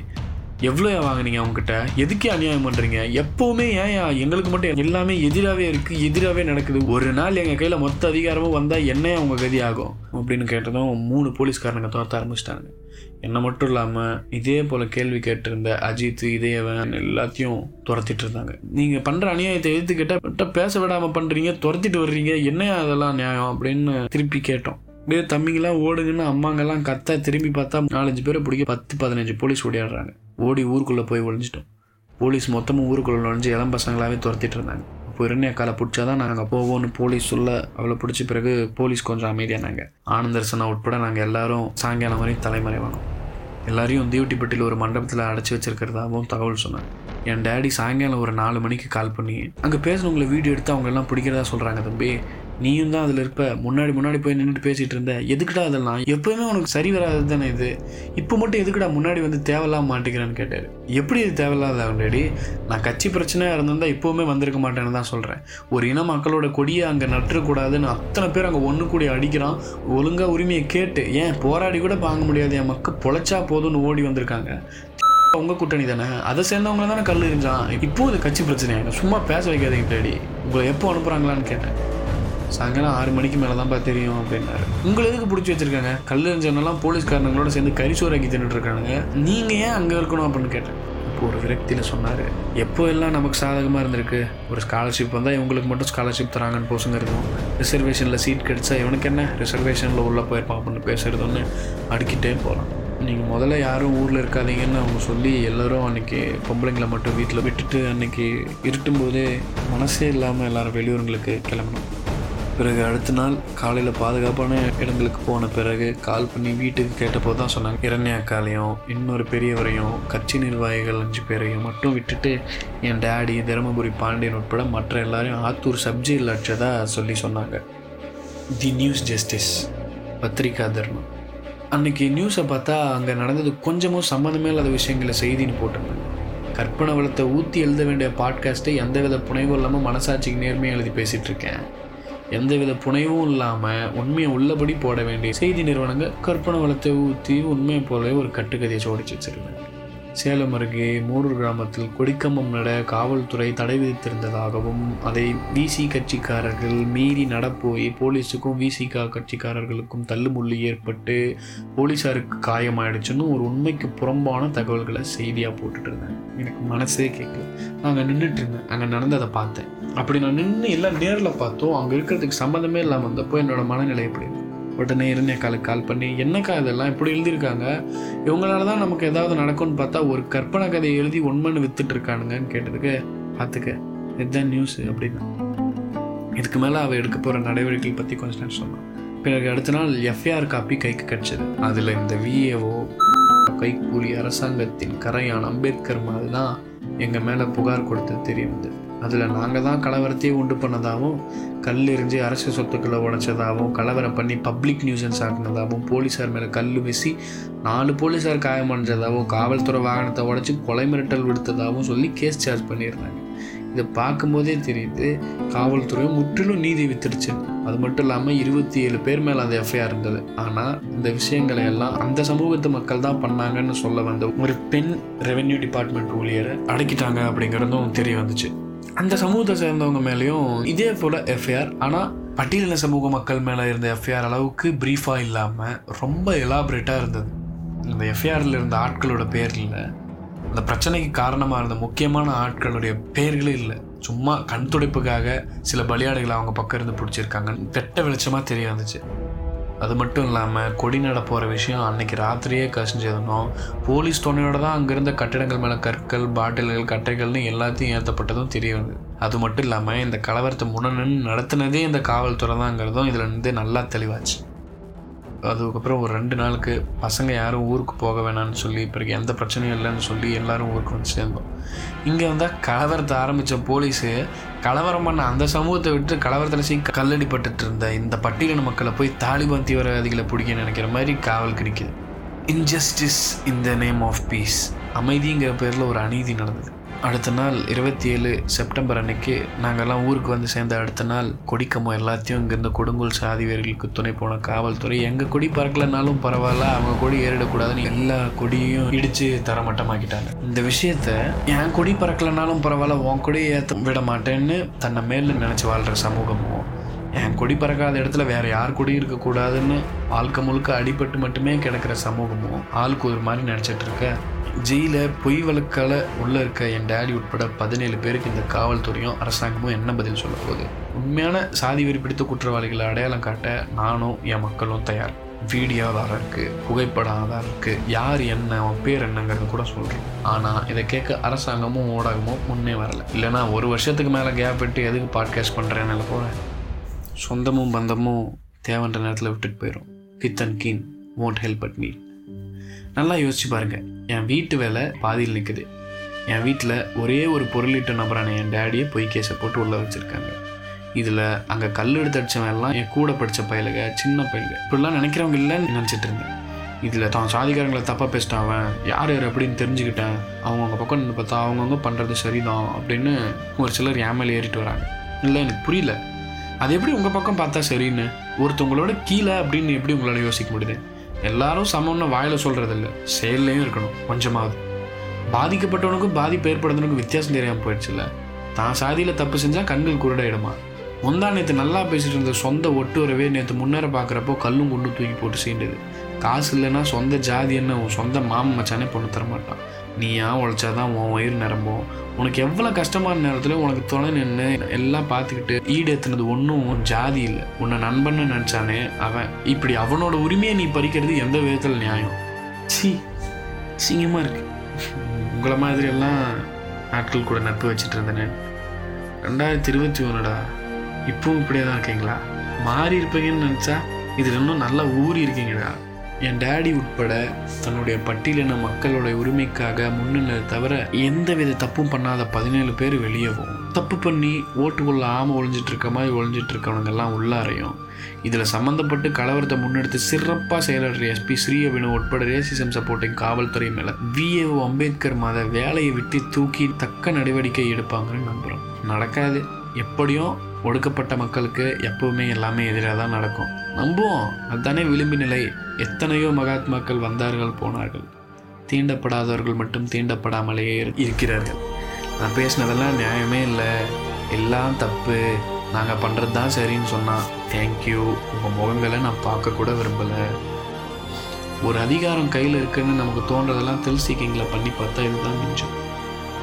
எவ்வளோ வாங்குனீங்க அவங்ககிட்ட எதுக்கே அநியாயம் பண்ணுறீங்க எப்போவுமே ஏன் எங்களுக்கு மட்டும் எல்லாமே எதிராகவே இருக்குது எதிராகவே நடக்குது. ஒரு நாள் எங்கள் கையில் மொத்த அதிகாரமும் வந்தால் என்ன அவங்க கதி ஆகும்? அப்படின்னு கேட்டதும் மூணு போலீஸ்காரனுங்க துரத்த ஆரம்பிச்சிட்டாங்க என்னை மட்டும் இல்லாமல் இதே போல் கேள்வி கேட்டிருந்த அஜித் இதயவன் எல்லாத்தையும் துரத்திட்டு இருந்தாங்க. நீங்கள் பண்ணுற அநியாயத்தை எதிர்த்து கேட்டால் பேச விடாமல் பண்ணுறீங்க துரத்திட்டு வர்றீங்க என்ன அதெல்லாம் நியாயம் அப்படின்னு திருப்பி கேட்டோம். டே தம்பிங்கெல்லாம் ஓடுங்கன்னு அம்மாங்கெல்லாம் கத்த திரும்பி பார்த்தா நாலஞ்சு பேரை பிடிக்க பத்து பதினஞ்சு போலீஸ் ஓடியாடுறாங்க. ஓடி ஊருக்குள்ளே போய் ஒழிஞ்சிட்டோம் போலீஸ் மொத்தமும் ஊருக்குள்ளே நுழைஞ்சு இளம் பசங்களாகவே துரத்திட்டு இருந்தாங்க. அப்போ இரண்யா காலை பிடிச்சாதான் நாங்கள் போவோம்னு போலீஸ் சொல்ல அவளை பிடிச்ச பிறகு போலீஸ் கொஞ்சம் அமைதியானாங்க. ஆனந்தர்சனா உட்பட நாங்கள் எல்லாரும் சாயங்காலம் வரையும் தலைமறைவானோம். எல்லாரையும் தீவட்டிப்பட்டியில் ஒரு மண்டபத்தில் அடைச்சி வச்சிருக்கிறதாகவும் தகவல் சொன்னாங்க. என் டேடி சாயங்காலம் ஒரு நாலு மணிக்கு கால் பண்ணி அங்கே பேசினவங்களை வீடியோ எடுத்து அவங்க எல்லாம் பிடிக்கிறதா சொல்கிறாங்க தம்பி. நீயும் தான் அதில் இருப்ப. முன்னாடி முன்னாடி போய் நின்றுட்டு பேசிகிட்டு இருந்த. எதுக்குடா அதெல்லாம் எப்போவுமே உனக்கு சரி வராது தானே இது? இப்போ மட்டும் எதுக்குடா முன்னாடி வந்து தேவையில்லாம மாட்டேங்கிறேன்னு கேட்டார். எப்படி இது தேவையில்லாத ஆல்ரெடி நான் கட்சி பிரச்சனையாக இருந்திருந்தால் இப்போவுமே வந்திருக்க மாட்டேன்னு தான் சொல்கிறேன் ஒரு இன மக்களோட கொடியை அங்கே நட்டுறக்கூடாதுன்னு அத்தனை பேர் அங்கே ஒன்று கூடி அடிக்கிறான். ஒழுங்காக உரிமையை கேட்டு ஏன் போராடி கூட வாங்க முடியாது என் மக்கள் பொழைச்சா போதும்னு ஓடி வந்திருக்காங்க. உங்க கூட்டணி தானே? அதை சேர்ந்தவங்க தானே கல் இருந்தான் இப்போ இது கட்சி பிரச்சனை சும்மா பேச வைக்காதீங்க டேடி. உங்களை எப்போ அனுப்புகிறாங்களான்னு கேட்டேன். சாயங்காலம் ஆறு மணிக்கு மேலே தான்ப்பா தெரியும் அப்படின்னாரு. உங்களை எதுக்கு பிடிச்சி வச்சிருக்காங்க? கல் போலீஸ்காரங்களோட சேர்ந்து கரிசோராக்கி தின்னுட்டு இருக்கானுங்க. நீங்கள் ஏன் அங்கே இருக்கணும் அப்படின்னு கேட்டேன். இப்போ ஒரு விரக்தியில் சொன்னார். எப்போ எல்லாம் நமக்கு சாதகமாக இருந்திருக்கு? ஒரு ஸ்காலர்ஷிப் வந்தால் இவங்களுக்கு மட்டும் ஸ்காலர்ஷிப் தராங்கன்னு போசுங்க இருக்கும் ரிசர்வேஷனில் சீட் கிடைச்சா இவனுக்கு என்ன? ரிசர்வேஷனில் உள்ளே போயிருப்பான் அப்படின்னு பேசுறதுன்னு அடுக்கிட்டே போகலாம் நீங்கள் முதல்ல யாரும் ஊரில் இருக்காதீங்கன்னு அவங்க சொல்லி எல்லோரும் அன்றைக்கி பொம்பளைங்களை மட்டும் வீட்டில் விட்டுட்டு அன்றைக்கி இருட்டும் போதே மனசே இல்லாமல் எல்லாரும் வெளியூருங்களுக்கு கிளம்பணும். பிறகு அடுத்த நாள் காலையில் பாதுகாப்பான இடங்களுக்கு போன பிறகு கால் பண்ணி வீட்டுக்கு கேட்டப்போ தான் சொன்னாங்க. இரண்யாக்காலையும் இன்னொரு பெரியவரையும் கட்சி நிர்வாகிகள் அஞ்சு பேரையும் மட்டும் விட்டுட்டு என் டேடி தருமபுரி பாண்டியன் உட்பட மற்ற எல்லாரையும் ஆத்தூர் சப்ஜெயில் அடிச்சதா சொல்லி சொன்னாங்க. தி நியூஸ் ஜஸ்டிஸ் பத்திரிகா தர்மம். அன்னைக்கு நியூஸை பார்த்தா அங்கே நடந்தது கொஞ்சமும் சம்மந்தமே இல்லாத விஷயங்களை செய்தின்னு போட்டிருந்தாங்க கற்பனை வளத்தை ஊற்றி எழுத வேண்டிய பாட்காஸ்ட்டை எந்தவித புனைவும் இல்லாமல் மனசாட்சிக்கு நேர்மையாக எழுதி பேசிகிட்டு இருக்கேன். எந்தவித புனைவும் இல்லாமல் உண்மையை உள்ளபடி போட வேண்டிய செய்தி நிறுவனங்கள் கற்பனை வளத்தை ஊற்றி உண்மையை போலவே ஒரு கட்டுக்கதையை சோடிச்சு வச்சிருக்காங்க. சேலம் அருகே மூரூர் கிராமத்தில் கொடிக்கம்பம் நட காவல்துறை தடை விதித்திருந்ததாகவும் அதை விசி கட்சிக்காரர்கள் மீறி நடப்போய் போலீஸுக்கும் விசிகா கட்சிக்காரர்களுக்கும் தள்ளுமுள்ளு ஏற்பட்டு போலீஸாருக்கு காயமாயிடுச்சுன்னு ஒரு உண்மைக்கு புறம்பான தகவல்களை செய்தியாக போட்டுட்டு இருந்தேன் எனக்கு மனசே கேட்கல. அங்கே நின்றுட்டு இருந்தேன் அங்கே நடந்ததை பார்த்தேன். அப்படி நான் நின்று எல்லாம் நேரில் பார்த்தோம். அங்கே இருக்கிறதுக்கு சம்மந்தமே இல்லாமல் வந்தப்போ என்னோட மனநிலை எப்படி இருக்கு? உடனே இருந்தேக்காலுக்கு கால் பண்ணி என்னக்கா இதெல்லாம்? இப்படி எழுதியிருக்காங்க. இவங்களால தான் நமக்கு ஏதாவது நடக்கும்னு பார்த்தா ஒரு கற்பனை கதையை எழுதி உண்மைன்னு வித்துட்டு இருக்கானுங்கன்னு கேட்டதுக்கு பார்த்துக்க. இதுதான் நியூஸ் அப்படின்னா. இதுக்கு மேலே அவள் எடுக்க போகிற நடவடிக்கைகள் பற்றி கொஞ்ச நேரம் சொன்னான் பிறகு அடுத்த நாள் எஃப்ஐஆர் காப்பி கைக்கு கிடச்சிது. அதில் இந்த விஏஓ கைக்கூலி அரசாங்கத்தின் கரையான் அம்பேத்கர் மாதிரி தான் எங்கள் மேலே புகார் கொடுத்தது தெரிய வந்தது. அதில் நாங்கள் தான் கலவரத்தையே உண்டு பண்ணதாகவும் கல் எரிஞ்சு அரசு சொத்துக்களை உடைச்சதாகவும் கலவரம் பண்ணி பப்ளிக் நியூசன்ஸ் ஆக்குனதாகவும் போலீஸார் மேலே கல் வீசி நாலு போலீஸார் காயமடைஞ்சதாகவும் காவல்துறை வாகனத்தை உடச்சி கொலை மிரட்டல் விடுத்ததாகவும் சொல்லி கேஸ் சார்ஜ் பண்ணியிருந்தாங்க. இதை பார்க்கும்போதே தெரியுது காவல்துறை முற்றிலும் நீதி வித்துடுச்சு அது மட்டும் இல்லாமல் இருபத்தி ஏழு பேர் மேலே அந்த எஃப்ஐஆர் இருந்தது. ஆனால் இந்த விஷயங்களை எல்லாம் அந்த சமூகத்து மக்கள் தான் பண்ணாங்கன்னு சொல்ல வந்த ஒரு பெண் ரெவென்யூ டிபார்ட்மெண்ட் ஊழியரை அடக்கிட்டாங்க அப்படிங்கிறதும் தெரிய வந்துச்சு. அந்த சமூகத்தை சேர்ந்தவங்க மேலேயும் இதே போல் எஃப்ஐஆர் ஆனால் பட்டியலின சமூக மக்கள் மேலே இருந்த எஃப்ஐஆர் அளவுக்கு ப்ரீஃபாக இல்லாமல் ரொம்ப எலாபரேட்டாக இருந்தது. இந்த எஃப்ஐஆரில் இருந்த ஆட்களோட பேரில் அந்த பிரச்சனைக்கு காரணமாக இருந்த முக்கியமான ஆட்களுடைய பேர்களே இல்லை. சும்மா கண் துடைப்புக்காக சில பலியாடுகளை அவங்க பக்கம் இருந்து பிடிச்சிருக்காங்கன்னு வெட்ட வெளிச்சமாக தெரிய வந்துச்சு. அது மட்டும் இல்லாமல் கொடி நட போகிற விஷயம் அன்னைக்கு ராத்திரியே கசிஞ்சதுனும் போலீஸ் துணையோட தான் அங்கிருந்த கட்டிடங்கள் மேலே கற்கள் பாட்டில்கள் கட்டைகள்னு எல்லாத்தையும் ஏற்றப்பட்டதும் தெரிய வந்தது. அது மட்டும் இல்லாமல் இந்த கலவரத்தை முன்னணி நடத்தினதே இந்த காவல்துறை தாங்கிறதும் இதில் இருந்து நல்லா தெளிவாச்சு. அதுக்கப்புறம் ஒரு ரெண்டு நாளுக்கு பசங்க யாரும் ஊருக்கு போக வேணாம்னு சொல்லி பிறகு எந்த பிரச்சனையும் இல்லைன்னு சொல்லி எல்லாரும் ஊருக்கு வந்து சேர்ந்தோம். இங்கே வந்தால் கலவரத்தை ஆரம்பித்த போலீஸு கலவரம் பண்ண அந்த சமூகத்தை விட்டு கலவரத்தில் சீ கல்லடிப்பட்டு இருந்த இந்த பட்டியலின மக்களை போய் தாலிபான் தீவிரவாதிகளை பிடிக்க நினைக்கிற மாதிரி காவல் கிடைக்குது. Injustice in the name of peace அமைதிங்கிற பேரில் ஒரு அநீதி நடந்தது. அடுத்த நாள் இருபத்தி ஏழு செப்டம்பர் அன்னைக்கு நாங்கள்லாம் ஊருக்கு வந்து சேர்ந்த அடுத்த நாள் கொடிக்கமோ எல்லாத்தையும் இங்கேருந்து கொடுங்கோல் சாதி வீரர்களுக்கு துணை போன காவல்துறை. எங்கள் கொடி பறக்கலைனாலும் பரவாயில்ல அவங்க கொடி ஏறிடக்கூடாதுன்னு எல்லா கொடியும் இடித்து தரமட்டமாக்கிட்டாங்க. இந்த விஷயத்த என் கொடி பறக்கலைனாலும் பரவாயில்ல உன் கொடியை ஏற்ற விட மாட்டேன்னு தன்னை மேல நினச்சி வாழ்கிற சமூகமும் என் கொடி பறக்காத இடத்துல வேற யார் கொடி இருக்கக்கூடாதுன்னு வாழ்க்கை முழுக்க அடிபட்டு மட்டுமே கிடக்கிற சமூகமும் ஆளுக்கு ஒரு மாதிரி நினச்சிட்டு இருக்க. ஜெயில பொய் வழக்கால உள்ள இருக்க என் டேடி உட்பட பதினேழு பேருக்கு இந்த காவல்துறையும் அரசாங்கமும் என்ன பதில் சொல்ல போகுது? உண்மையான சாதி வெறி பிடித்த குற்றவாளிகளை அடையாளம் காட்ட நானும் என் மக்களும் தயார். வீடியோ ஆதாரம் இருக்கு புகைப்படம் ஆதாரம் இருக்கு. யார் என்ன அவன் பேர் என்னங்கிறது கூட சொல்றேன் ஆனா இதை கேட்க அரசாங்கமும் ஊடகமும் முன்னே வரல. இல்லைன்னா ஒரு வருஷத்துக்கு மேல கேப் விட்டு எதுக்கு பாட்காஸ்ட் பண்றேன்னு போறேன் சொந்தமும் பந்தமும் தேவைன்ற நேரத்தில் விட்டுட்டு போயிடும் kith and kin won't help at me நல்லா யோசிச்சு பாருங்கள் என் வீட்டு வேலை பாதியில் நிற்குது என் வீட்டில் ஒரே ஒரு பொருளீட்டு நபரான என் டேடியை பொய் கேஸை போட்டு உள்ளே வச்சுருக்காங்க. இதில் அங்கே கல் எடுத்து அடிச்சவன் எல்லாம் என் கூட படித்த பயலுக சின்ன பயலுக. இப்படிலாம் நினைக்கிறவங்க இல்லைன்னு நினச்சிட்டு இருந்தேன். இதில் தான் சாதிக்காரங்களை தப்பாக பேசிட்டான் அவன். யார் யார் அப்படின்னு தெரிஞ்சுக்கிட்டேன். அவங்கவுங்க பக்கம் நின்று பார்த்தா அவங்கவுங்க பண்ணுறது சரிதான் அப்படின்னு ஒரு சிலர் என் மேலே ஏறிட்டு வராங்க. இல்லை எனக்கு புரியல. அது எப்படி உங்கள் பக்கம் பார்த்தா சரின்னு? ஒருத்தவங்களோட கீழே அப்படின்னு எப்படி உங்களால் யோசிக்க முடியுது? எல்லாரும் சமம்னு வாயில் சொல்கிறதில்ல செயல்லையும் இருக்கணும் கொஞ்சமாவது. பாதிக்கப்பட்டவனுக்கும் பாதிப்பு ஏற்படுறதுனுக்கும் வித்தியாசம் தெரியாமல் போயிடுச்சுல்ல? தான் சாதியில் தப்பு செஞ்சால் கண்கள் குருடாயிடுமா? முந்தா நேற்று நல்லா பேசிட்டு இருந்த சொந்த ஒட்டுறவே நேற்று முன்னேற பார்க்குறப்போ கல்லும் குண்டு தூக்கி போட்டு சீண்டுது. காசு இல்லைன்னா சொந்த ஜாதி என்ன உன் சொந்த மாமன் மச்சானே பொண்ணு தரமாட்டான். நீ யா உழைச்சாதான் உன் வயிறு நிரம்பும். உனக்கு எவ்வளோ கஷ்டமான நேரத்தில் உனக்கு துணை நின்று எல்லாம் பார்த்துக்கிட்டு ஈடேத்துனது ஒன்றும் ஜாதி இல்லை. உன்னை நண்பன்னு நினச்சானே அவன். இப்படி அவனோட உரிமையை நீ பறிக்கிறது எந்த விதத்தில் நியாயம்? சி சிங்கமாக இருக்கு. உங்களை மாதிரி எல்லாம் நாட்கள் கூட நட்பு வச்சுட்டு இருந்தேன். ரெண்டாயிரத்தி இருபத்தி ஒன்றுடா இப்பவும் இப்படியே தான் இருக்கீங்களா? மாறி இருப்பீங்கன்னு நினச்சா இதில் இன்னும் நல்லா ஊறி இருக்கீங்கடா. என் டேடி உட்பட தன்னுடைய பட்டியலின மக்களோட உரிமைக்காக முன்னிலை தவிர எந்த வித தப்பும் பண்ணாத பதினேழு பேர் வெளியவும். தப்பு பண்ணி ஓட்டுக்குள்ள ஆமை ஒழிஞ்சிட்டு இருக்க மாதிரி ஒழிஞ்சிட்டு இருக்கவனுங்க எல்லாம் உள்ளாரையும். இதில் சம்மந்தப்பட்டு கலவரத்தை முன்னெடுத்து சிறப்பாக செயலாடுற எஸ்பி ஸ்ரீயவினு உட்பட ரேசிசம் சப்போர்ட்டிங் காவல்துறை மேலே விஏஓ அம்பேத்கர் மாத வேலையை விட்டு தூக்கி தக்க நடவடிக்கை எடுப்பாங்கன்னு நம்புகிறோம் நடக்காது. எப்படியும் ஒடுக்கப்பட்ட மக்களுக்கு எப்பவுமே எல்லாமே எதிராக தான் நடக்கும். நம்புவோம். அதுதானே விளிம்பு நிலை. எத்தனையோ மகாத்மாக்கள் வந்தார்கள் போனார்கள். தீண்டப்படாதவர்கள் மட்டும் தீண்டப்படாமலேயே இருக்கிறார்கள். நான் பேசினதெல்லாம் நியாயமே இல்லை. எல்லாம் தப்பு. நாங்கள் பண்ணுறது தான் சரின்னு சொன்னால் தேங்க்யூ உங்கள் முகங்களை நான் பார்க்க கூட விரும்பலை. ஒரு அதிகாரம் கையில் இருக்குன்னு நமக்கு தோன்றதெல்லாம் தில் சீக்கிங்கில் பண்ணி பார்த்தா இதுதான் மிஞ்சம்.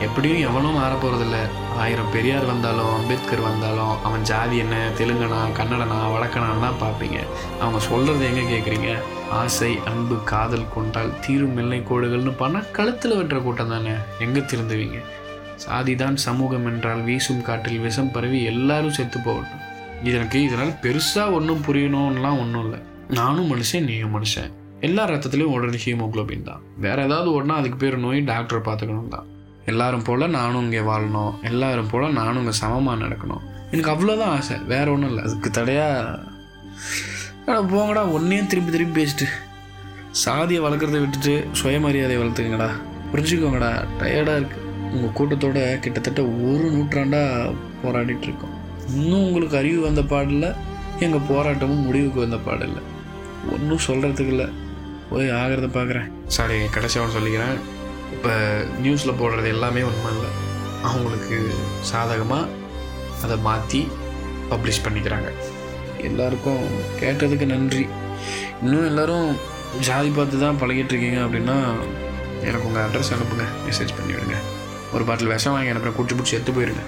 எப்படியும் எவனும் மாற போகிறதில்ல ஆயிரம் பெரியார் வந்தாலும் அம்பேத்கர் வந்தாலும் அவன் ஜாதி என்ன தெலுங்கனா கன்னடனா வடக்கனான்னு தான் பார்ப்பீங்க. அவங்க சொல்கிறது எங்கே கேட்குறீங்க ஆசை அன்பு காதல் கொண்டால் தீரும் எல்லை கோடுகள்னு பண்ணால் கழுத்தில் வெட்டுற கூட்டம் தானே? எங்கே திருந்துவீங்க? சாதிதான் சமூகம் என்றால் வீசும் காற்றில் விஷம் பரவி எல்லாரும் செத்து போகட்டும். இதற்கு இதனால் பெருசாக ஒன்றும் புரியணும்லாம் ஒன்றும் இல்லை. நானும் மனுஷன் நீயும் மனுஷன். எல்லா ரத்தத்துலேயும் உடனே ஹீமோகுளோபின் தான். வேறு ஏதாவது ஒன்றா அதுக்கு பேர் நோய் டாக்டரை பார்த்துக்கணும் தான் எல்லாரும் போல் நானும் இங்கே வாழணும். எல்லாரும் போல் நானும் இங்கே சமமாக நடக்கணும். எனக்கு அவ்வளோதான் ஆசை. வேற ஒன்றும் இல்லை. அதுக்கு தடையாக அட போங்கடா ஒன்றையும் திருப்பி திருப்பி பேசிட்டு சாதியை வளர்க்குறத விட்டுட்டு சுயமரியாதையை வளர்த்துக்கங்கடா. புரிஞ்சுக்கோங்கடா. டயர்டாக இருக்குது உங்கள் கூட்டத்தோட கிட்டத்தட்ட ஒரு நூற்றாண்டாக போராடிட்டு இருக்கோம். இன்னும் உங்களுக்கு அறிவு வந்த பாடில்லை எங்கள் போராட்டமும் முடிவுக்கு வந்த பாடில்லை ஒன்றும் சொல்கிறதுக்கு இல்லை. போய் ஆகிறத பார்க்குறேன் சாரி கடைசியாக சொல்லிக்கிறேன். இப்போ நியூஸில் போடுறது எல்லாமே உண்மை இல்லை. அவங்களுக்கு சாதகமாக அதை மாற்றி பப்ளிஷ் பண்ணிக்கிறாங்க. எல்லாருக்கும் கேட்டதுக்கு நன்றி. இன்னும் எல்லோரும் ஜாதி பார்த்து தான் பழகிட்டு இருக்கீங்க அப்படின்னா எனக்கு உங்கள் அட்ரஸ் அனுப்புங்க. மெசேஜ் பண்ணிவிடுங்க. ஒரு பாட்டில் விஷம் வாங்கி அனுப்புகிறேன் குடிச்சு பிடிச்சி எடுத்து போயிடுங்க